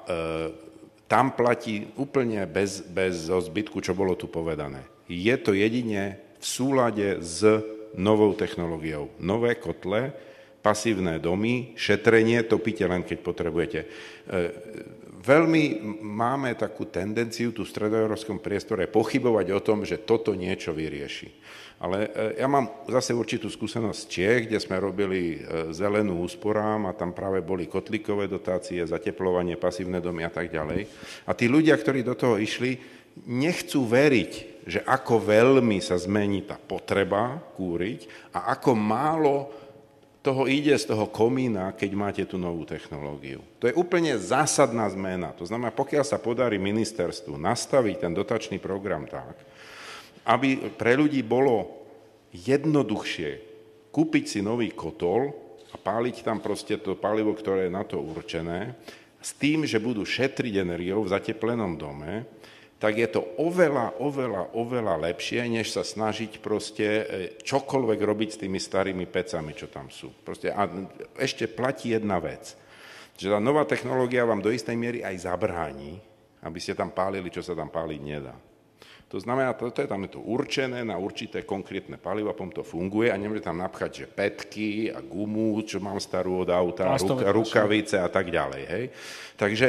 tam platí úplne bez, bez zbytku, čo bolo tu povedané. Je to jedine v súlade s novou technológiou. Nové kotle, pasívne domy, šetrenie, topíte len, keď potrebujete. E, veľmi máme takú tendenciu tu v stredoeurópskom priestore pochybovať o tom, že toto niečo vyrieši. Ale e, ja mám zase určitú skúsenosť z Čiech, kde sme robili e, zelenú úsporám a tam práve boli kotlíkové dotácie, zateplovanie, pasívne domy a tak ďalej. A tí ľudia, ktorí do toho išli, nechcú veriť, že ako veľmi sa zmení tá potreba kúriť a ako málo toho ide z toho komína, keď máte tú novú technológiu. To je úplne zásadná zmena. To znamená, pokiaľ sa podarí ministerstvu nastaviť ten dotačný program tak, aby pre ľudí bolo jednoduchšie kúpiť si nový kotol a páliť tam proste to palivo, ktoré je na to určené, s tým, že budú šetriť energiou v zateplenom dome, tak je to oveľa, oveľa, oveľa lepšie, než sa snažiť proste e, čokoľvek robiť s tými starými pecami, čo tam sú. Proste, a ešte platí jedna vec, že tá nová technológia vám do istej miery aj zabráni, aby ste tam pálili, čo sa tam páliť nedá. To znamená, toto je tam je to určené na určité konkrétne palivo, potom to funguje a nemôže tam napchať, že petky a gumu, čo mám starú od auta, ruka, rukavice a tak ďalej. Hej. Takže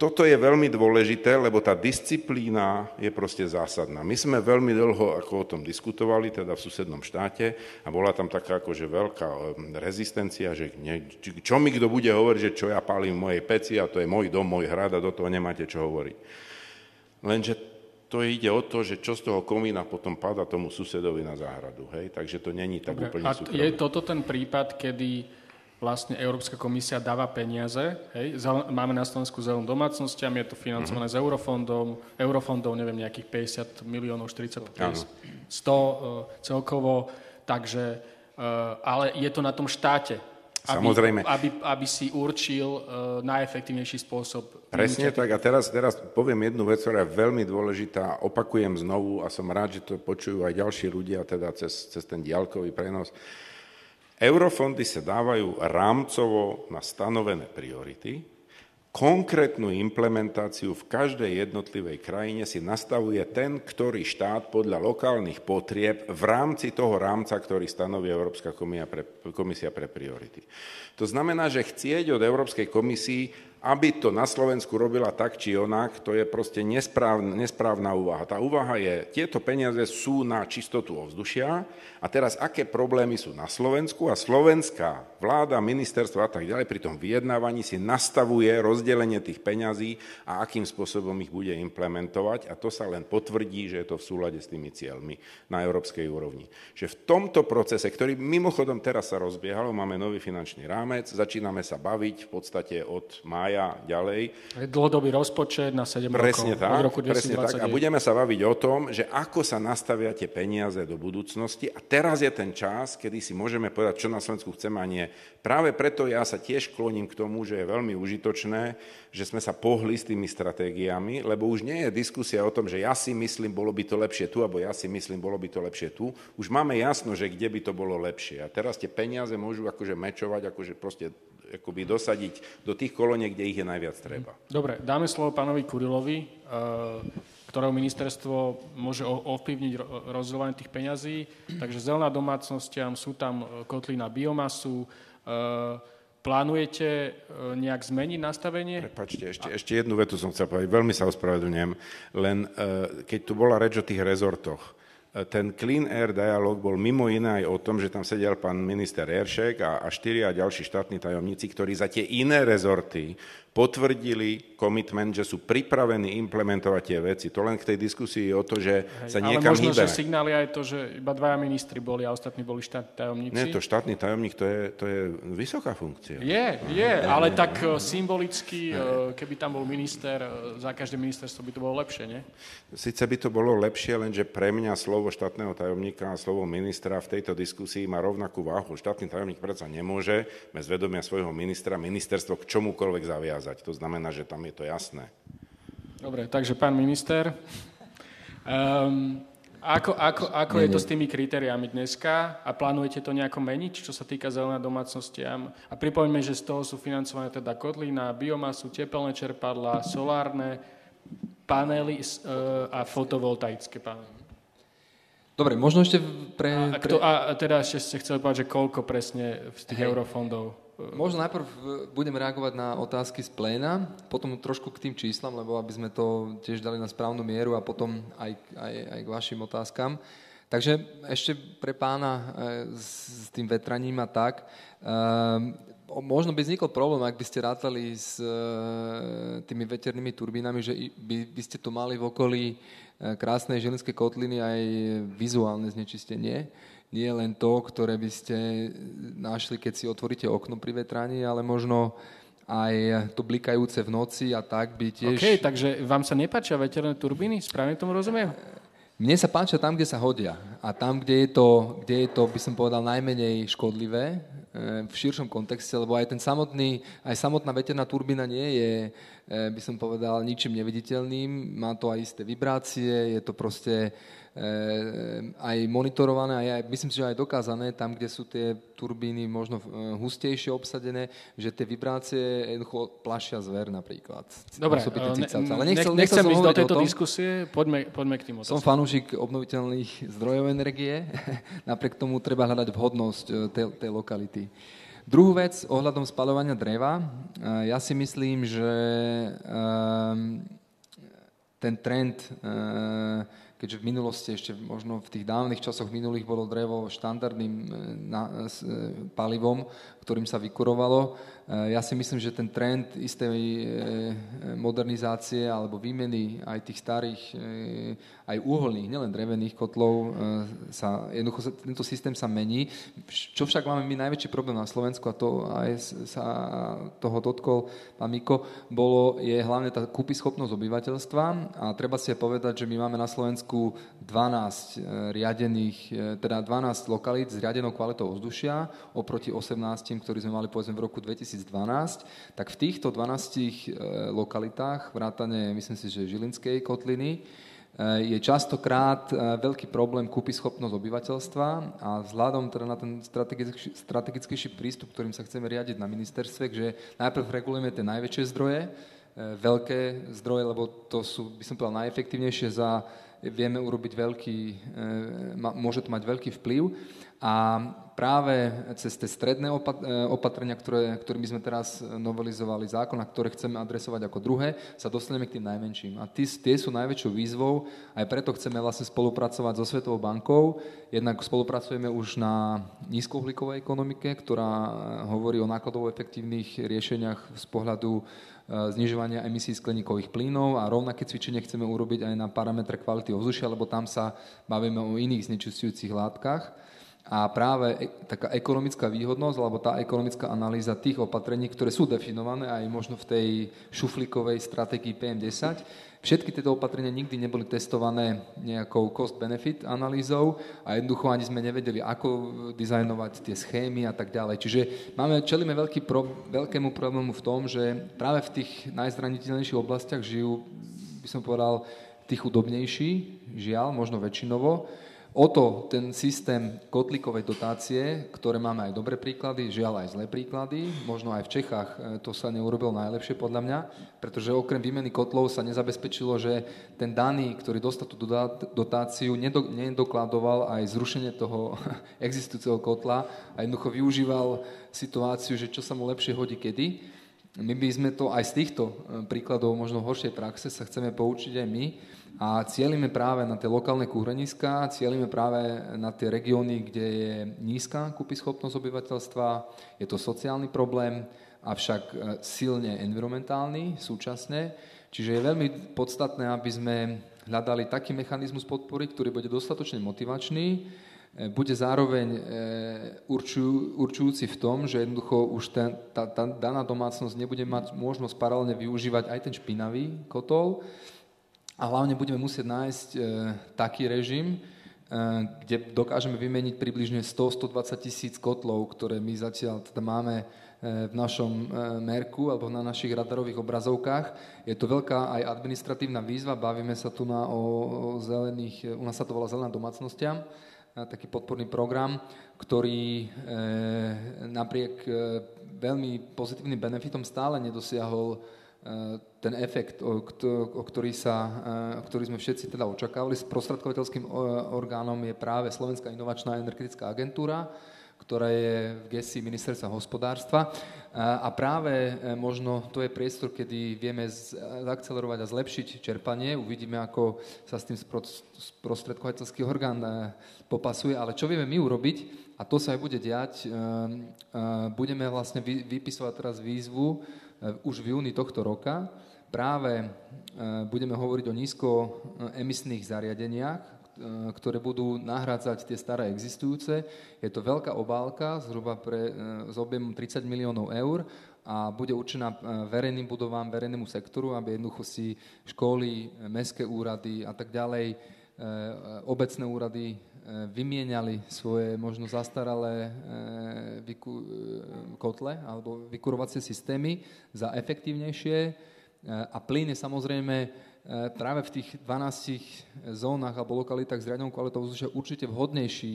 toto je veľmi dôležité, lebo tá disciplína je proste zásadná. My sme veľmi dlho ako o tom diskutovali, teda v susednom štáte, a bola tam taká akože veľká rezistencia, že nie, čo mi kto bude hovoriť, že čo ja pálim v mojej peci a to je môj dom, môj hrad a do toho nemáte čo hovoriť. Lenže to ide o to, že čo z toho komína potom pada tomu susedovi na záhradu. Hej? Takže to není tak Dobre, úplne A súkromné. je toto ten prípad, kedy vlastne Európska komisia dáva peniaze. Hej. Máme na Slovensku zelenú domácnostiami, je to financované mm-hmm. z eurofondov, eurofondov, neviem, nejakých 50 miliónov, 40, 50, 100 uh, celkovo, takže, uh, ale je to na tom štáte. Samozrejme. Aby, aby si určil uh, najefektívnejší spôsob. Presne tak. A teraz, teraz poviem jednu vec, ktorá je veľmi dôležitá. Opakujem znovu a som rád, že to počujú aj ďalší ľudia, teda cez, cez ten diaľkový prenos. Uh, Eurofondy sa dávajú rámcovo na stanovené priority, konkrétnu implementáciu v každej jednotlivej krajine si nastavuje ten, ktorý štát podľa lokálnych potrieb v rámci toho rámca, ktorý stanoví Európska komisia pre priority. To znamená, že chcieť od Európskej komisii, aby to na Slovensku robila tak či onak, to je proste nesprávna, nesprávna úvaha. Tá úvaha je, tieto peniaze sú na čistotu ovzdušia a teraz aké problémy sú na Slovensku a slovenská vláda, ministerstvo a tak ďalej pri tom vyjednávaní si nastavuje rozdelenie tých peňazí a akým spôsobom ich bude implementovať a to sa len potvrdí, že je to v súlade s tými cieľmi na európskej úrovni. Že v tomto procese, ktorý mimochodom teraz sa rozbiehalo, máme nový finančný rámec, začíname sa baviť v podstate od mája mája ďalej. Dlhodobý rozpočet na 7 presne rokov, tak, roku 2029. Presne tak. A budeme sa baviť o tom, že ako sa nastavia tie peniaze do budúcnosti. A teraz je ten čas, kedy si môžeme povedať, čo na Slovensku chceme a nie. Práve preto ja sa tiež kloním k tomu, že je veľmi užitočné, že sme sa pohli s tými stratégiami, lebo už nie je diskusia o tom, že ja si myslím, bolo by to lepšie tu, alebo ja si myslím, bolo by to lepšie tu. Už máme jasno, že kde by to bolo lepšie. A teraz tie peniaze môžu akože mečovať, akože proste akoby dosadiť do tých kolóniek, kde ich je najviac treba. Dobre, dáme slovo pánovi Kurilovi. Eh, ktorého ministerstvo môže ovplyvniť rozdeľovanie tých peňazí. Takže zelená domácnostiam, sú tam kotly na biomasu, Plánujete nejak zmeniť nastavenie? Prepačte, ešte, ešte jednu vetu som chcel povedať. Veľmi sa ospravedlňujem. Len keď tu bola reč o tých rezortoch, ten Clean Air Dialog bol mimo iné aj o tom, že tam sedel pán minister Eršek a, a štyria ďalší štátni tajomníci, ktorí za tie iné rezorty potvrdili komitment, že sú pripravení implementovať tie veci. To len k tej diskusii o to, že Hej, sa niekam ale možno, hýbe. že signály aj to, že iba dvaja ministri boli a ostatní boli štátni tajomníci. Nie, to štátny tajomník, to je, to je vysoká funkcia. Je, je, ale tak e, symbolicky, e, keby tam bol minister, e, za každé ministerstvo by to bolo lepšie, nie? Sice by to bolo lepšie, lenže pre mňa slovo štátneho tajomníka a slovo ministra v tejto diskusii má rovnakú váhu. Štátny tajomník predsa nemôže bez vedomia svojho ministra ministerstvo k čomukoľvek zaviazať zakázať. To znamená, že tam je to jasné. Dobre, takže pán minister, um, ako, ako, ako nie, je to s tými kritériami dneska a plánujete to nejako meniť, čo sa týka zelená domácnostiam? A pripomeňme, že z toho sú financované teda kotlina, biomasu, tepelné čerpadla, solárne panely uh, a fotovoltaické panely. Dobre, možno ešte pre... A, kto, a teda ešte ste chceli povedať, že koľko presne z tých Hej. eurofondov? Možno najprv budem reagovať na otázky z pléna, potom trošku k tým číslam, lebo aby sme to tiež dali na správnu mieru a potom aj, aj, aj k vašim otázkam. Takže ešte pre pána e, s, tým vetraním a tak, um, možno by vznikol problém, ak by ste rátali s e, tými veternými turbínami, že by, by ste to mali v okolí e, krásnej žilinskej kotliny aj vizuálne znečistenie nie len to, ktoré by ste našli, keď si otvoríte okno pri vetraní, ale možno aj to blikajúce v noci a tak by tiež... OK, takže vám sa nepáčia veterné turbíny? Správne tomu rozumiem? Mne sa páčia tam, kde sa hodia. A tam, kde je to, kde je to by som povedal, najmenej škodlivé eh, v širšom kontexte, lebo aj ten samotný, aj samotná veterná turbína nie je, eh, by som povedal, ničím neviditeľným. Má to aj isté vibrácie, je to proste aj monitorované a aj, myslím si, že aj dokázané, tam, kde sú tie turbíny možno eh, hustejšie obsadené, že tie vibrácie jednoducho plašia zver napríklad. Dobre, ne, Ale nechcel, nechcem ísť do tejto diskusie, poďme, poďme k tým otázkam. Som fanúšik obnoviteľných zdrojov energie, napriek tomu treba hľadať vhodnosť eh, tej, tej lokality. Druhú vec ohľadom spalovania dreva, ja si myslím, že ten trend keďže v minulosti, ešte možno v tých dávnych časoch minulých bolo drevo štandardným e, e, palivom, ktorým sa vykurovalo. E, ja si myslím, že ten trend istej modernizácie alebo výmeny aj tých starých, aj uholných, nielen drevených kotlov, sa, jednoducho tento systém sa mení. Čo však máme my najväčší problém na Slovensku, a to aj sa toho dotkol pán Miko, bolo, je hlavne tá kúpyschopnosť obyvateľstva a treba si povedať, že my máme na Slovensku 12 riadených, teda 12 lokalít s riadenou kvalitou ovzdušia oproti 18 ktorý sme mali povedzme v roku 2012, tak v týchto 12 e, lokalitách, vrátane myslím si, že Žilinskej kotliny, e, je častokrát e, veľký problém kúpy schopnosť obyvateľstva a vzhľadom teda na ten strategický, strategickejší prístup, ktorým sa chceme riadiť na ministerstve, že najprv regulujeme tie najväčšie zdroje, veľké zdroje, lebo to sú, by som povedal, najefektívnejšie za vieme urobiť veľký, môže to mať veľký vplyv a práve cez tie stredné e, opatrenia, ktoré, ktorými sme teraz novelizovali zákon a ktoré chceme adresovať ako druhé, sa dostaneme k tým najmenším. A tie sú najväčšou výzvou, aj preto chceme vlastne spolupracovať so Svetovou bankou. Jednak spolupracujeme už na nízkouhlíkovej ekonomike, ktorá hovorí o nákladovo efektívnych riešeniach z pohľadu e, znižovania emisí skleníkových plynov a rovnaké cvičenie chceme urobiť aj na parametre kvality ovzdušia, lebo tam sa bavíme o iných znečistujúcich látkach. A práve e, taká ekonomická výhodnosť, alebo tá ekonomická analýza tých opatrení, ktoré sú definované aj možno v tej šuflíkovej stratégii PM10, všetky tieto opatrenia nikdy neboli testované nejakou cost-benefit analýzou a jednoducho ani sme nevedeli, ako dizajnovať tie schémy a tak ďalej. Čiže máme, čelíme veľký pro, veľkému problému v tom, že práve v tých najzraniteľnejších oblastiach žijú, by som povedal, tí chudobnejší, žiaľ, možno väčšinovo, O to ten systém kotlíkovej dotácie, ktoré máme aj dobré príklady, žiaľ aj zlé príklady, možno aj v Čechách e, to sa neurobilo najlepšie podľa mňa, pretože okrem výmeny kotlov sa nezabezpečilo, že ten daný, ktorý dostal tú dotáciu, nedokladoval aj zrušenie toho existujúceho kotla a jednoducho využíval situáciu, že čo sa mu lepšie hodí kedy. My by sme to aj z týchto e, príkladov možno horšej praxe sa chceme poučiť aj my, a cieľime práve na tie lokálne kúreniska, cieľime práve na tie regióny, kde je nízka kúpyschopnosť obyvateľstva, je to sociálny problém, avšak e, silne environmentálny súčasne. Čiže je veľmi podstatné, aby sme hľadali taký mechanizmus podpory, ktorý bude dostatočne motivačný, e, bude zároveň e, určujúci v tom, že jednoducho už ten, tá, tá daná domácnosť nebude mať možnosť paralelne využívať aj ten špinavý kotol, a hlavne budeme musieť nájsť e, taký režim, e, kde dokážeme vymeniť približne 100-120 tisíc kotlov, ktoré my zatiaľ teda máme e, v našom e, merku alebo na našich radarových obrazovkách. Je to veľká aj administratívna výzva, bavíme sa tu na, o, o zelených, u nás sa to volá zelená domácnostiam, taký podporný program, ktorý e, napriek e, veľmi pozitívnym benefitom stále nedosiahol E, ten efekt, o, ktorý, sa, e, o ktorý sme všetci teda očakávali. Sprostredkovateľským e, orgánom je práve Slovenská inovačná energetická agentúra, ktorá je v gestii ministerstva hospodárstva. A práve možno to je priestor, kedy vieme zakcelerovať a zlepšiť čerpanie. Uvidíme, ako sa s tým sprostredkovateľský orgán popasuje. Ale čo vieme my urobiť, a to sa aj bude diať, budeme vlastne vypisovať teraz výzvu už v júni tohto roka. Práve eh, budeme hovoriť o nízkoemisných zariadeniach, eh, ktoré budú nahrádzať tie staré existujúce. Je to veľká obálka, zhruba pre, s objemom 30 miliónov eur a bude určená verejným budovám, verejnému sektoru, aby jednoducho si školy, mestské úrady a tak ďalej, obecné úrady vymieniali svoje možno zastaralé e, vyku, e, kotle alebo vykurovacie systémy za efektívnejšie e, a plyn je samozrejme práve v tých 12 zónach alebo lokalitách s riadnou kvalitou vzdušia určite vhodnejší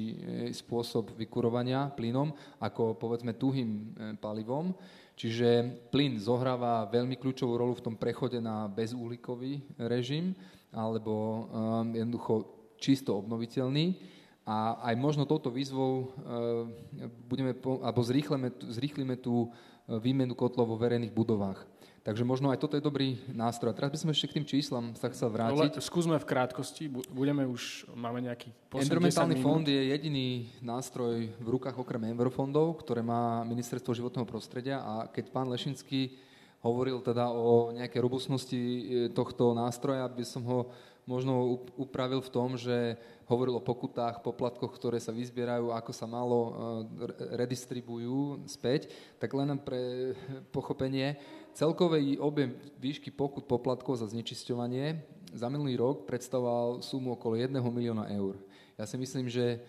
spôsob vykurovania plynom ako povedzme tuhým palivom. Čiže plyn zohráva veľmi kľúčovú rolu v tom prechode na bezúhlikový režim alebo jednoducho čisto obnoviteľný. A aj možno touto výzvou e, budeme, alebo zrýchlime, zrýchlime tú e, výmenu kotlov vo verejných budovách. Takže možno aj toto je dobrý nástroj. A teraz by sme ešte k tým číslam sa chcel vrátiť. Ale skúsme v krátkosti, budeme už, máme nejaký Environmentálny fond je jediný nástroj v rukách okrem Enverofondov, ktoré má Ministerstvo životného prostredia a keď pán Lešinský hovoril teda o nejakej robustnosti e, tohto nástroja, by som ho možno upravil v tom, že hovoril o pokutách, poplatkoch, ktoré sa vyzbierajú, ako sa malo e, redistribujú späť, tak len pre pochopenie, celkový objem výšky pokut poplatkov za znečisťovanie za minulý rok predstavoval sumu okolo 1 milióna eur. Ja si myslím, že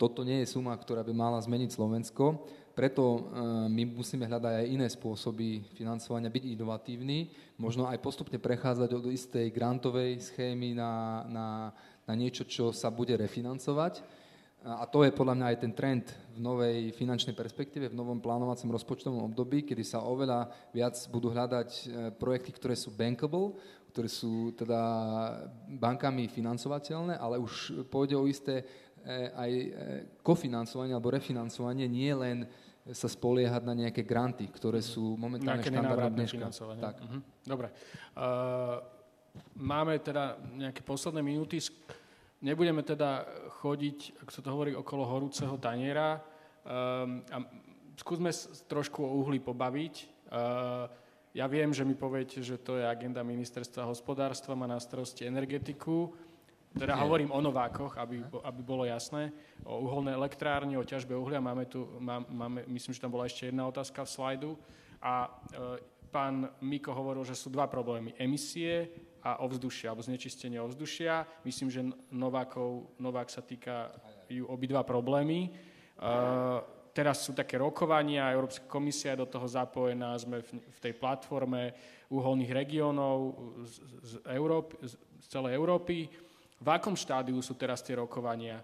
toto nie je suma, ktorá by mala zmeniť Slovensko, preto e, my musíme hľadať aj iné spôsoby financovania, byť inovatívni, možno aj postupne prechádzať od istej grantovej schémy na, na na niečo, čo sa bude refinancovať. A to je podľa mňa aj ten trend v novej finančnej perspektíve, v novom plánovacom rozpočtovom období, kedy sa oveľa viac budú hľadať e, projekty, ktoré sú bankable, ktoré sú teda bankami financovateľné, ale už pôjde o isté e, aj e, kofinancovanie alebo refinancovanie, nie len sa spoliehať na nejaké granty, ktoré sú momentálne štandardné dneška. Tak. Uh-huh. Dobre. Uh, máme teda nejaké posledné minúty. Nebudeme teda chodiť, ako sa to hovorí, okolo horúceho taniera. Um, a skúsme trošku o uhli pobaviť. Uh, ja viem, že mi poviete, že to je agenda ministerstva hospodárstva, má na starosti energetiku. Teda Nie. hovorím o novákoch, aby, aby bolo jasné. O uholnej elektrárni, o ťažbe uhlia. Máme tu, má, máme, myslím, že tam bola ešte jedna otázka v slajdu. A e, pán Miko hovoril, že sú dva problémy. Emisie a ovzdušia, alebo znečistenie ovzdušia. Myslím, že Novákov, Novák sa týka ju obidva problémy. Uh, teraz sú také rokovania, Európska komisia je do toho zapojená, sme v, v tej platforme uholných regiónov z, z, Európy, z, z celej Európy. V akom štádiu sú teraz tie rokovania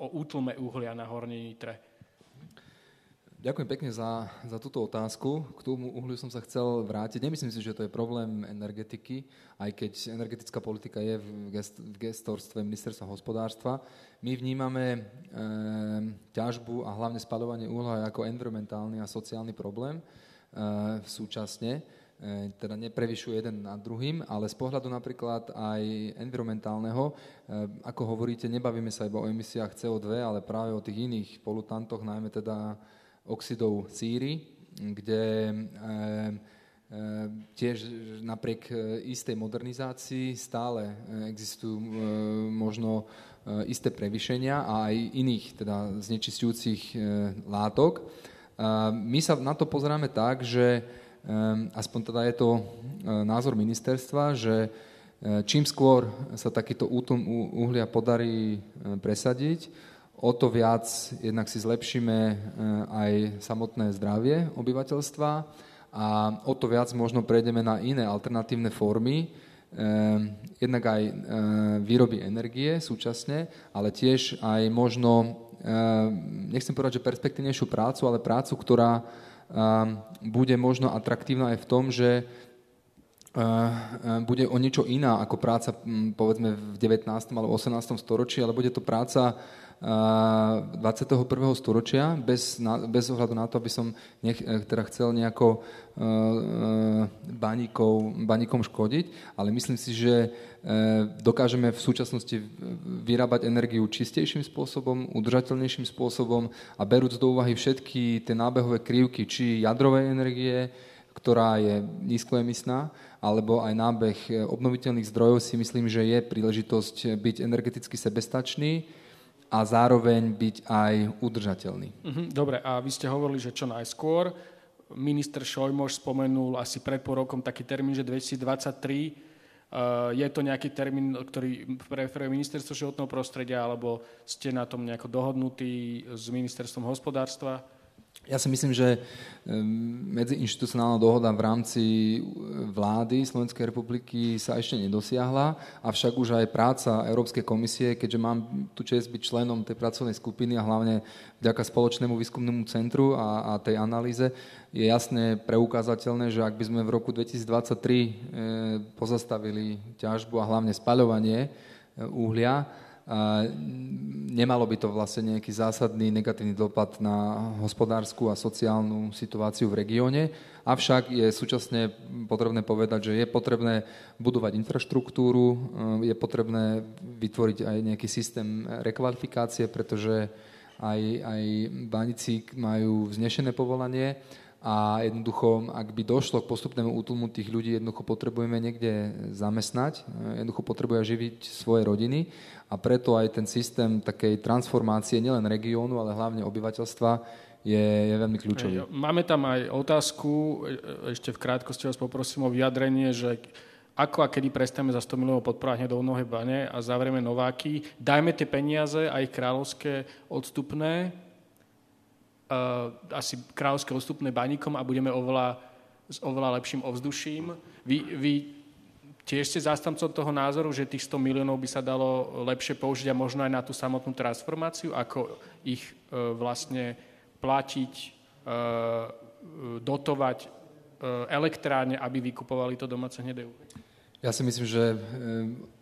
o útlme uhlia na Hornej Nitre? Ďakujem pekne za, za túto otázku. K tomu uhliu som sa chcel vrátiť. Nemyslím si, že to je problém energetiky, aj keď energetická politika je v, gest, v gestorstve ministerstva hospodárstva. My vnímame e, ťažbu a hlavne spadovanie uhla ako environmentálny a sociálny problém e, súčasne. E, teda neprevyšuje jeden nad druhým, ale z pohľadu napríklad aj environmentálneho, e, ako hovoríte, nebavíme sa iba o emisiách CO2, ale práve o tých iných polutantoch, najmä teda oxidov síry, kde e, tiež napriek istej modernizácii stále existujú možno isté prevyšenia a aj iných teda znečistujúcich látok. My sa na to pozeráme tak, že aspoň teda je to názor ministerstva, že čím skôr sa takýto útom uhlia podarí presadiť, o to viac jednak si zlepšíme aj samotné zdravie obyvateľstva a o to viac možno prejdeme na iné alternatívne formy, eh, jednak aj výroby energie súčasne, ale tiež aj možno, nechcem povedať, že perspektívnejšiu prácu, ale prácu, ktorá bude možno atraktívna aj v tom, že bude o niečo iná ako práca povedzme v 19. alebo 18. storočí, ale bude to práca 21. storočia bez, bez ohľadu na to, aby som nech, eh, teda chcel nejako uh, baníkov, baníkom škodiť, ale myslím si, že dokážeme v súčasnosti vyrábať energiu čistejším spôsobom, udržateľnejším spôsobom a berúc do úvahy všetky tie nábehové krivky, či jadrovej energie, ktorá je nízkoemisná, alebo aj nábeh obnoviteľných zdrojov si myslím, že je príležitosť byť energeticky sebestačný, a zároveň byť aj udržateľný. Mhm, dobre, a vy ste hovorili, že čo najskôr. Minister Šojmoš spomenul asi pred pol rokom taký termín, že 2023. Uh, je to nejaký termín, ktorý preferuje ministerstvo životného prostredia, alebo ste na tom nejako dohodnutí s ministerstvom hospodárstva? Ja si myslím, že medziinstitucionálna dohoda v rámci e, vlády Slovenskej republiky sa ešte nedosiahla, avšak už aj práca Európskej komisie, keďže mám tu čest byť členom tej pracovnej skupiny a hlavne vďaka spoločnému výskumnému centru a, a tej analýze, je jasne preukázateľné, že ak by sme v roku 2023 e, pozastavili ťažbu a hlavne spaľovanie e, uhlia, nemalo by to vlastne nejaký zásadný negatívny dopad na hospodárskú a sociálnu situáciu v regióne, avšak je súčasne potrebné povedať, že je potrebné budovať infraštruktúru, je potrebné vytvoriť aj nejaký systém rekvalifikácie, pretože aj, aj banici majú vznešené povolanie a jednoducho, ak by došlo k postupnému útlmu tých ľudí, jednoducho potrebujeme niekde zamestnať, jednoducho potrebuje živiť svoje rodiny a preto aj ten systém takej transformácie nielen regiónu, ale hlavne obyvateľstva je, je veľmi kľúčový. Máme tam aj otázku, e, ešte v krátkosti vás poprosím o vyjadrenie, že ako a kedy prestaneme za 100 miliónov podporovať do Nohé bane a zavrieme Nováky, dajme tie peniaze aj kráľovské odstupné asi kráľovské odstupné baníkom a budeme oveľa, s oveľa lepším ovzduším. Vy, vy tiež ste zástancom toho názoru, že tých 100 miliónov by sa dalo lepšie použiť a možno aj na tú samotnú transformáciu, ako ich uh, vlastne platiť, uh, dotovať elektrárne, aby vykupovali to domáce hnedé Ja si myslím, že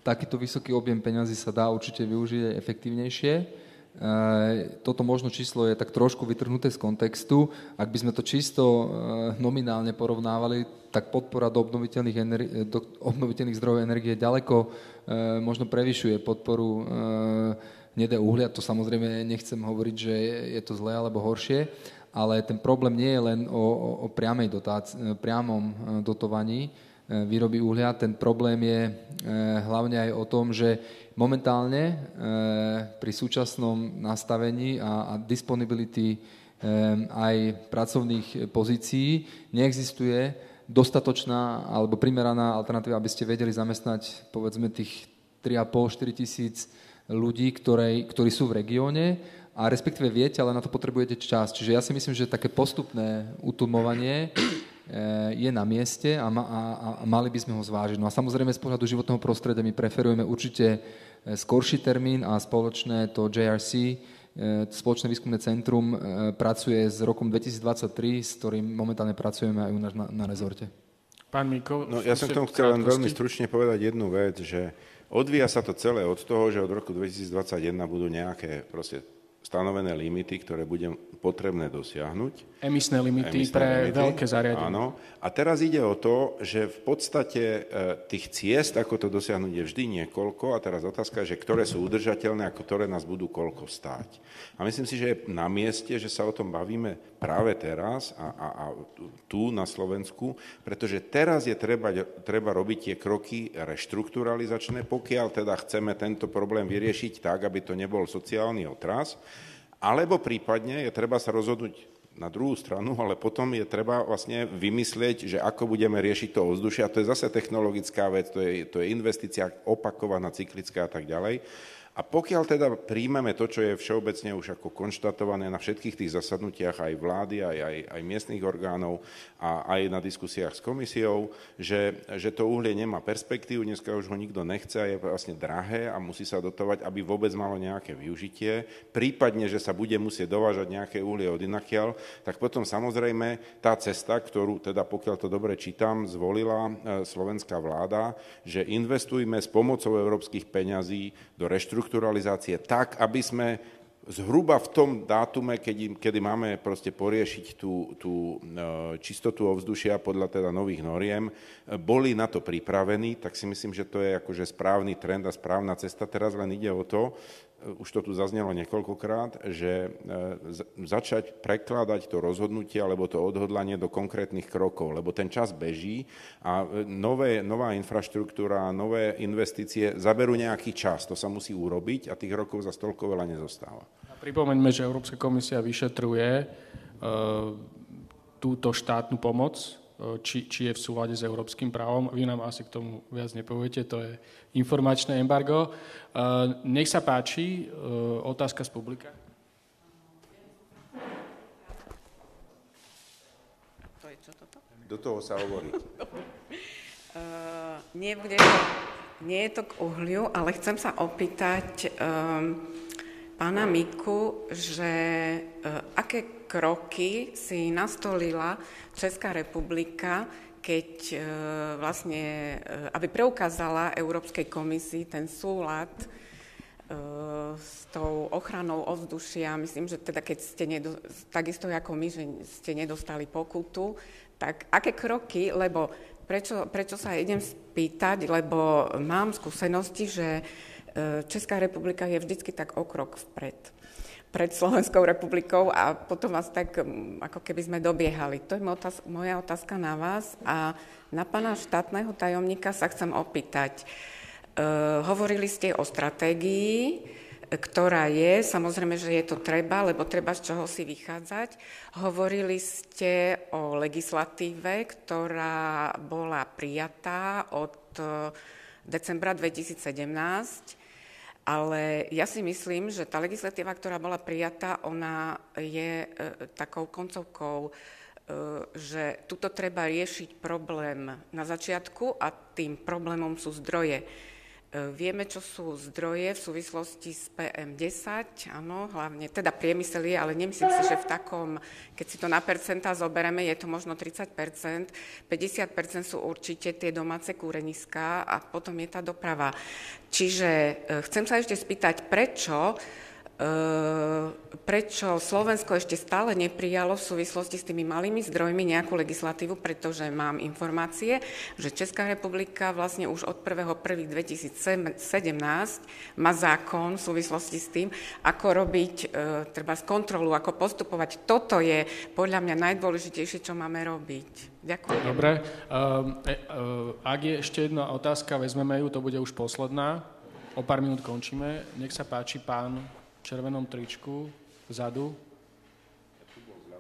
takýto vysoký objem peňazí sa dá určite využiť aj efektívnejšie Eh, toto možno číslo je tak trošku vytrhnuté z kontextu. Ak by sme to čisto eh, nominálne porovnávali, tak podpora do obnoviteľných, energi- do obnoviteľných zdrojov energie ďaleko eh, možno prevyšuje podporu hnedé uhlia. To samozrejme nechcem hovoriť, že je to zlé alebo horšie, ale ten problém nie je len o, o, o priamej dotáci- priamom dotovaní, výroby uhlia. Ten problém je hlavne aj o tom, že momentálne e, pri súčasnom nastavení a, disponibility aj pracovných pozícií neexistuje dostatočná alebo primeraná alternatíva, aby ste vedeli zamestnať povedzme tých 3,5-4 tisíc ľudí, ktorí, ktorí sú v regióne a respektíve viete, ale na to potrebujete čas. Čiže ja si myslím, že také postupné utlmovanie je na mieste a, ma, a, a mali by sme ho zvážiť. No a samozrejme z pohľadu životného prostredia my preferujeme určite skorší termín a spoločné to JRC, spoločné výskumné centrum pracuje s rokom 2023, s ktorým momentálne pracujeme aj u nás na, na rezorte. Pán Miko, no, ja som k tomu chcel len veľmi stručne povedať jednu vec, že odvíja sa to celé od toho, že od roku 2021 budú nejaké proste stanovené limity, ktoré bude potrebné dosiahnuť. Emisné limity Emisné pre limity, veľké zariadenie. Áno. A teraz ide o to, že v podstate e, tých ciest, ako to dosiahnuť, je vždy niekoľko. A teraz otázka je, že ktoré sú udržateľné a ktoré nás budú koľko stáť. A myslím si, že je na mieste, že sa o tom bavíme práve teraz a, a, a tu na Slovensku, pretože teraz je treba, treba robiť tie kroky reštrukturalizačné, pokiaľ teda chceme tento problém vyriešiť tak, aby to nebol sociálny otras. Alebo prípadne je treba sa rozhodnúť na druhú stranu, ale potom je treba vlastne vymyslieť, že ako budeme riešiť to ovzdušie. A to je zase technologická vec, to je, to je investícia opakovaná, cyklická a tak ďalej. A pokiaľ teda príjmeme to, čo je všeobecne už ako konštatované na všetkých tých zasadnutiach aj vlády, aj, aj, aj miestnych orgánov a aj na diskusiách s komisiou, že, že to uhlie nemá perspektívu, dneska už ho nikto nechce a je vlastne drahé a musí sa dotovať, aby vôbec malo nejaké využitie, prípadne, že sa bude musieť dovážať nejaké uhlie od inakiaľ, tak potom samozrejme tá cesta, ktorú teda pokiaľ to dobre čítam, zvolila e, slovenská vláda, že investujme s pomocou európskych peňazí do reštruktúry reštrukturalizácie tak, aby sme zhruba v tom dátume, kedy, kedy máme proste poriešiť tú, tú e, čistotu ovzdušia podľa teda nových noriem, boli na to pripravení, tak si myslím, že to je akože správny trend a správna cesta. Teraz len ide o to, už to tu zaznelo niekoľkokrát, že e, začať prekladať to rozhodnutie alebo to odhodlanie do konkrétnych krokov, lebo ten čas beží a e, nové, nová infraštruktúra, nové investície zaberú nejaký čas, to sa musí urobiť a tých rokov za stolko veľa nezostáva. A pripomeňme, že Európska komisia vyšetruje e, túto štátnu pomoc či, či je v súlade s európskym právom. Vy nám asi k tomu viac nepoviete, to je informačné embargo. E, nech sa páči, e, otázka z publika. To je čo toto? Do toho sa hovorí. Uh, nie, bude to, nie je to k uhliu, ale chcem sa opýtať um, pána Miku, že uh, aké kroky si nastolila Česká republika, keď e, vlastne, e, aby preukázala Európskej komisii ten súlad e, s tou ochranou ovzdušia. Myslím, že teda keď ste, nedo, takisto ako my, že ste nedostali pokutu, tak aké kroky, lebo prečo, prečo sa idem spýtať, lebo mám skúsenosti, že Česká republika je vždycky tak o krok vpred pred Slovenskou republikou a potom vás tak mm, ako keby sme dobiehali. To je moja otázka na vás a na pána štátneho tajomníka sa chcem opýtať. Uh, hovorili ste o stratégii, ktorá je, samozrejme, že je to treba, lebo treba z čoho si vychádzať. Hovorili ste o legislatíve, ktorá bola prijatá od e, decembra 2017 ale ja si myslím, že tá legislatíva, ktorá bola prijatá, ona je e, takou koncovkou, e, že tuto treba riešiť problém na začiatku a tým problémom sú zdroje. E, vieme, čo sú zdroje v súvislosti s PM10, áno, hlavne, teda priemysel je, ale nemyslím si, že v takom, keď si to na percentá zoberieme, je to možno 30% 50% sú určite tie domáce kúreniská a potom je tá doprava. Čiže e, chcem sa ešte spýtať, prečo prečo Slovensko ešte stále neprijalo v súvislosti s tými malými zdrojmi nejakú legislatívu, pretože mám informácie, že Česká republika vlastne už od 1.1.2017 má zákon v súvislosti s tým, ako robiť e, treba z kontrolu, ako postupovať. Toto je podľa mňa najdôležitejšie, čo máme robiť. Ďakujem. Dobre. E, ak je ešte jedna otázka, vezmeme ju, to bude už posledná. O pár minút končíme. Nech sa páči, pán červenom tričku vzadu.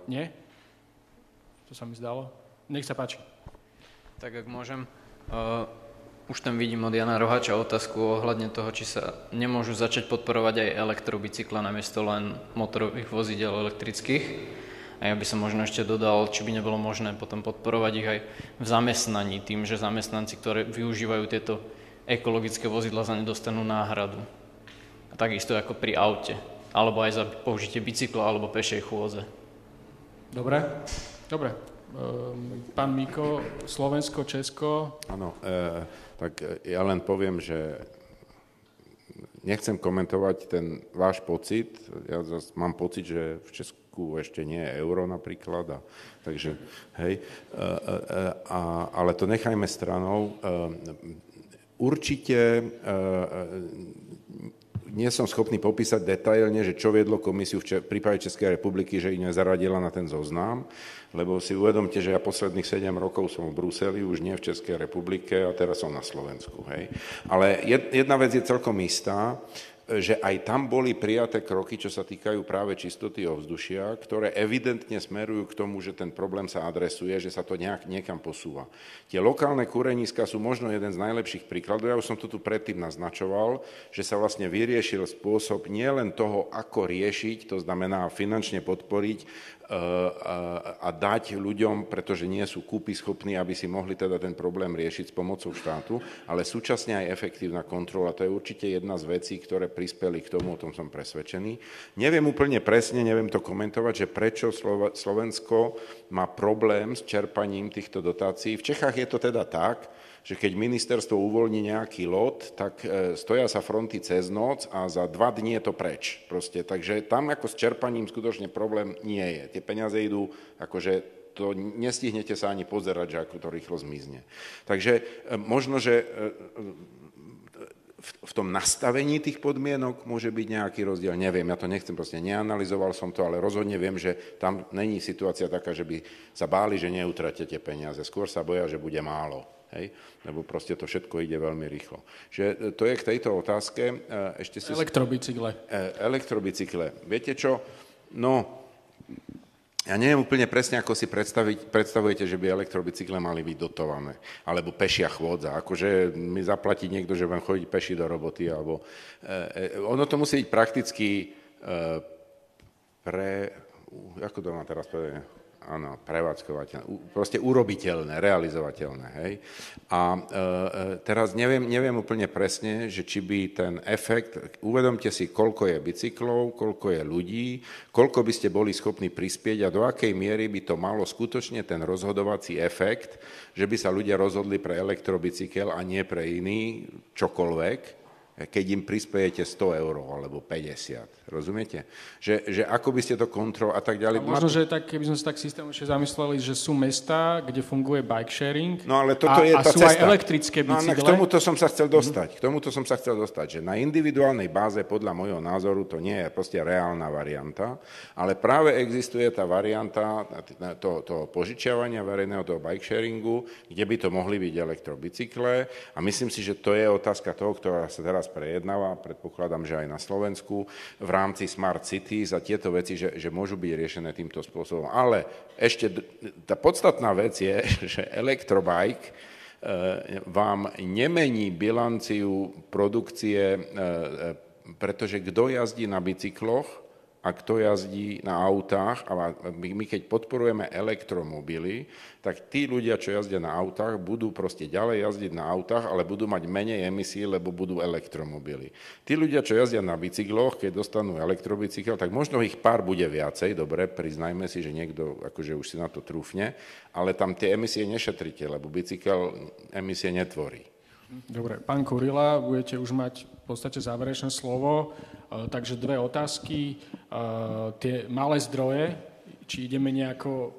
Nie? To sa mi zdalo. Nech sa páči. Tak ak môžem, uh, už tam vidím od Jana Rohača otázku ohľadne toho, či sa nemôžu začať podporovať aj elektrobicykla namiesto len motorových vozidel elektrických. A ja by som možno ešte dodal, či by nebolo možné potom podporovať ich aj v zamestnaní, tým, že zamestnanci, ktorí využívajú tieto ekologické vozidla, za ne dostanú náhradu. A takisto ako pri aute, alebo aj za použitie bicykla alebo pešej chôdze. Dobre, dobre. Ehm, pán Miko, Slovensko, Česko. Áno, e, tak ja len poviem, že nechcem komentovať ten váš pocit. Ja zase mám pocit, že v Česku ešte nie je euro napríklad. A, takže, hej, a, e, e, a, ale to nechajme stranou. E, určite nie som schopný popísať detailne, že čo viedlo komisiu v, prípade Českej republiky, že ich nezaradila na ten zoznam, lebo si uvedomte, že ja posledných 7 rokov som v Bruseli, už nie v Českej republike a teraz som na Slovensku. Hej. Ale jedna vec je celkom istá, že aj tam boli prijaté kroky, čo sa týkajú práve čistoty ovzdušia, ktoré evidentne smerujú k tomu, že ten problém sa adresuje, že sa to nejak niekam posúva. Tie lokálne kúreniska sú možno jeden z najlepších príkladov. Ja už som to tu predtým naznačoval, že sa vlastne vyriešil spôsob nielen toho, ako riešiť, to znamená finančne podporiť a dať ľuďom, pretože nie sú kúpy schopní, aby si mohli teda ten problém riešiť s pomocou štátu, ale súčasne aj efektívna kontrola. To je určite jedna z vecí, ktoré prispeli k tomu, o tom som presvedčený. Neviem úplne presne, neviem to komentovať, že prečo Slovensko má problém s čerpaním týchto dotácií. V Čechách je to teda tak, že keď ministerstvo uvoľní nejaký lot, tak e, stoja sa fronty cez noc a za dva dní je to preč. Proste. Takže tam ako s čerpaním skutočne problém nie je. Tie peniaze idú, akože to nestihnete sa ani pozerať, že ako to rýchlo zmizne. Takže e, možno, že e, v tom nastavení tých podmienok môže byť nejaký rozdiel. Neviem, ja to nechcem, proste neanalizoval som to, ale rozhodne viem, že tam není situácia taká, že by sa báli, že neutratíte peniaze. Skôr sa boja, že bude málo. Hej? Lebo proste to všetko ide veľmi rýchlo. Že e, to je k tejto otázke. E, ešte si... Elektrobicykle. E, elektrobicykle. Viete čo? No, ja neviem úplne presne, ako si predstavujete, že by elektrobicykle mali byť dotované. Alebo pešia chôdza. Akože mi zaplatí niekto, že vám chodí peši do roboty. Alebo, e, ono to musí byť prakticky e, pre... Ako to mám teraz povedať? Áno, prevádzkovateľné, proste urobiteľné, realizovateľné. Hej? A e, e, teraz neviem, neviem úplne presne, že či by ten efekt, uvedomte si, koľko je bicyklov, koľko je ľudí, koľko by ste boli schopní prispieť a do akej miery by to malo skutočne ten rozhodovací efekt, že by sa ľudia rozhodli pre elektrobicykel a nie pre iný čokoľvek, keď im prispiejete 100 eur alebo 50. Rozumiete? Že, že ako by ste to kontrol a tak ďalej. A možno, že tak, keby sme sa tak systémovšie zamysleli, že sú mesta, kde funguje bike sharing no, ale toto a, je a tá sú cesta. aj elektrické bicykle. No, k tomuto som sa chcel dostať. Mm-hmm. K tomuto som sa chcel dostať, že na individuálnej báze podľa môjho názoru to nie je proste reálna varianta, ale práve existuje tá varianta toho, toho požičiavania verejného toho bike sharingu, kde by to mohli byť elektrobicykle a myslím si, že to je otázka toho, ktorá sa teraz teraz prejednáva, predpokladám, že aj na Slovensku, v rámci Smart City za tieto veci, že, že môžu byť riešené týmto spôsobom. Ale ešte tá podstatná vec je, že elektrobike eh, vám nemení bilanciu produkcie, eh, eh, pretože kto jazdí na bicykloch, a kto jazdí na autách. A my, keď podporujeme elektromobily, tak tí ľudia, čo jazdia na autách, budú proste ďalej jazdiť na autách, ale budú mať menej emisí, lebo budú elektromobily. Tí ľudia, čo jazdia na bicykloch, keď dostanú elektrobicykel, tak možno ich pár bude viacej, dobre, priznajme si, že niekto akože už si na to trúfne, ale tam tie emisie nešetrite, lebo bicykel emisie netvorí. Dobre, pán Kurila, budete už mať v podstate záverečné slovo, takže dve otázky. Tie malé zdroje, či ideme nejako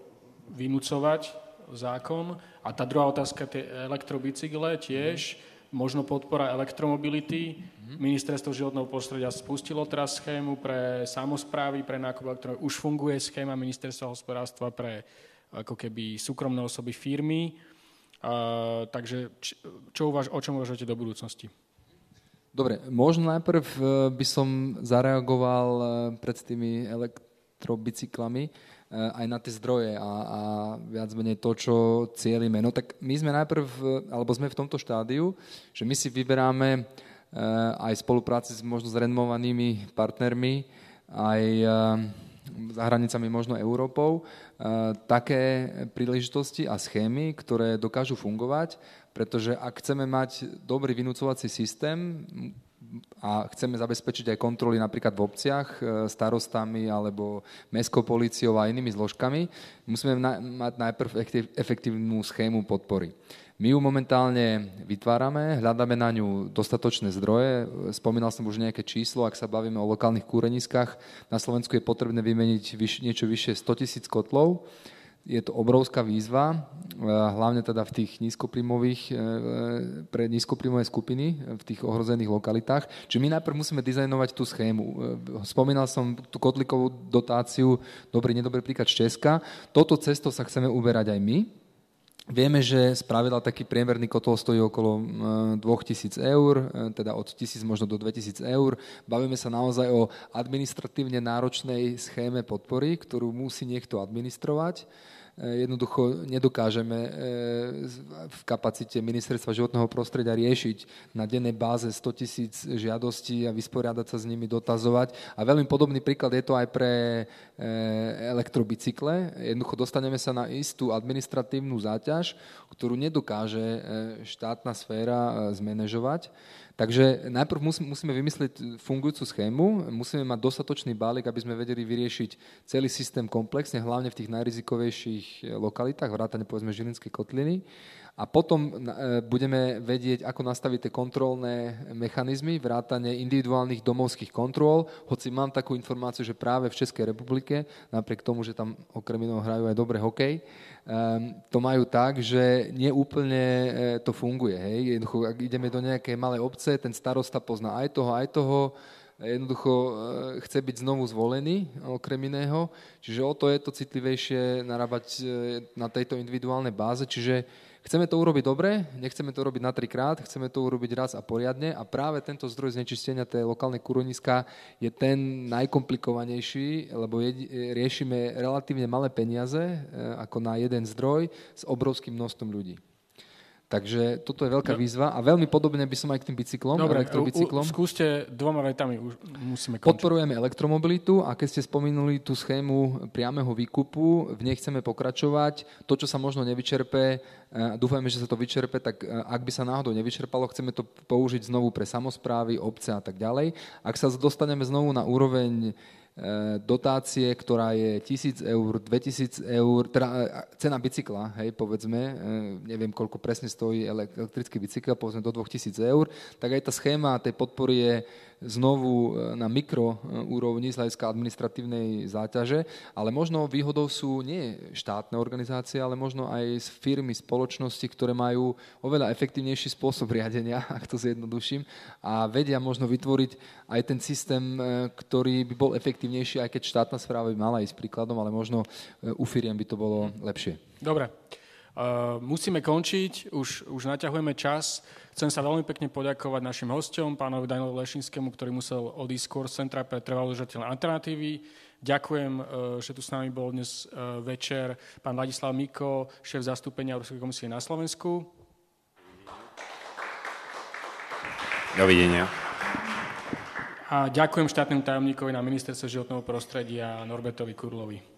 vynúcovať zákon. A tá druhá otázka, tie elektrobicykle tiež, možno podpora elektromobility. Ministerstvo životného prostredia spustilo teraz schému pre samozprávy, pre nákup elektromobility. Už funguje schéma Ministerstva hospodárstva pre ako keby súkromné osoby firmy takže čo uvaž, o čom uvažujete do budúcnosti? Dobre, možno najprv e, by som zareagoval e, pred tými elektrobicyklami e, aj na tie zdroje a, a viac menej to, čo cieľime. No tak my sme najprv, alebo sme v tomto štádiu, že my si vyberáme aj spolupráci s možno zrenomovanými partnermi, aj za hranicami možno Európou, také príležitosti a schémy, ktoré dokážu fungovať, pretože ak chceme mať dobrý vynúcovací systém, a chceme zabezpečiť aj kontroly napríklad v obciach e, starostami alebo mestskou policiou a inými zložkami, musíme mať najprv efektívnu schému podpory. My ju momentálne vytvárame, hľadáme na ňu dostatočné zdroje. Spomínal som už nejaké číslo, ak sa bavíme o lokálnych kúreniskách. Na Slovensku je potrebné vymeniť niečo vyššie 100 tisíc kotlov je to obrovská výzva, e, hlavne teda v tých nízkoprímových, e, pre nízkoprímové skupiny v tých ohrozených lokalitách. Čiže my najprv musíme dizajnovať tú schému. E, spomínal som tú kotlikovú dotáciu, dobrý, nedobrý príklad z Česka. Toto cesto sa chceme uberať aj my, Vieme, že z pravidla taký priemerný kotol stojí okolo 2000 eur, teda od 1000 možno do 2000 eur. Bavíme sa naozaj o administratívne náročnej schéme podpory, ktorú musí niekto administrovať. Eh, jednoducho nedokážeme eh, v kapacite ministerstva životného prostredia riešiť na dennej báze 100 tisíc žiadostí a vysporiadať sa s nimi, dotazovať. A veľmi podobný príklad je to aj pre eh, elektrobicykle. Jednoducho dostaneme sa na istú administratívnu záťaž, ktorú nedokáže štátna sféra zmanéžovať. Takže najprv musíme vymyslieť fungujúcu schému, musíme mať dostatočný balík, aby sme vedeli vyriešiť celý systém komplexne, hlavne v tých najrizikovejších lokalitách, vrátane povedzme Žilinskej kotliny. A potom e, budeme vedieť, ako nastaviť tie kontrolné mechanizmy, vrátane individuálnych domovských kontrol, hoci mám takú informáciu, že práve v Českej republike, napriek tomu, že tam okrem iného hrajú aj dobre hokej, um, to majú tak, že neúplne e, to funguje. Hej. Jednoducho, ak ideme do nejakej malej obce, ten starosta pozná aj toho, aj toho, jednoducho e, chce byť znovu zvolený, okrem iného. Čiže o to je to citlivejšie narábať na tejto individuálnej báze. Čiže chceme to urobiť dobre, nechceme to robiť na trikrát, chceme to urobiť raz a poriadne a práve tento zdroj znečistenia tej lokálnej kuroniska je ten najkomplikovanejší, lebo je, riešime relatívne malé peniaze e, ako na jeden zdroj s obrovským množstvom ľudí. Takže toto je veľká no. výzva a veľmi podobne by som aj k tým bicyklom, Dobre, elektrobicyklom. U, skúste dvoma vetami, už musíme končiť. Podporujeme elektromobilitu a keď ste spomínuli tú schému priameho výkupu, v nej chceme pokračovať. To, čo sa možno nevyčerpe, dúfajme, že sa to vyčerpe, tak ak by sa náhodou nevyčerpalo, chceme to použiť znovu pre samozprávy, obce a tak ďalej. Ak sa dostaneme znovu na úroveň E, dotácie, ktorá je 1000 eur, 2000 eur, teda e, cena bicykla, hej, povedzme, e, neviem koľko presne stojí elektrický bicykel, povedzme do 2000 eur, tak aj tá schéma tej podpory je znovu e, na mikroúrovni z hľadiska administratívnej záťaže, ale možno výhodou sú nie štátne organizácie, ale možno aj firmy, spoločnosti, ktoré majú oveľa efektívnejší spôsob riadenia, ak to zjednoduším, a vedia možno vytvoriť aj ten systém, e, ktorý by bol efektívnejší, aj keď štátna správa by mala ísť príkladom, ale možno e, u firiem by to bolo lepšie. Dobre. Uh, musíme končiť, už, už naťahujeme čas. Chcem sa veľmi pekne poďakovať našim hostom, pánovi Danielovi Lešinskému, ktorý musel odísť skôr z Centra pre trvalo alternatívy. Ďakujem, e, že tu s nami bol dnes e, večer pán Ladislav Miko, šéf zastúpenia Európskej komisie na Slovensku. Dovidenia. A ďakujem štátnemu tajomníkovi na ministerstve životného prostredia Norbertovi Kurlovi.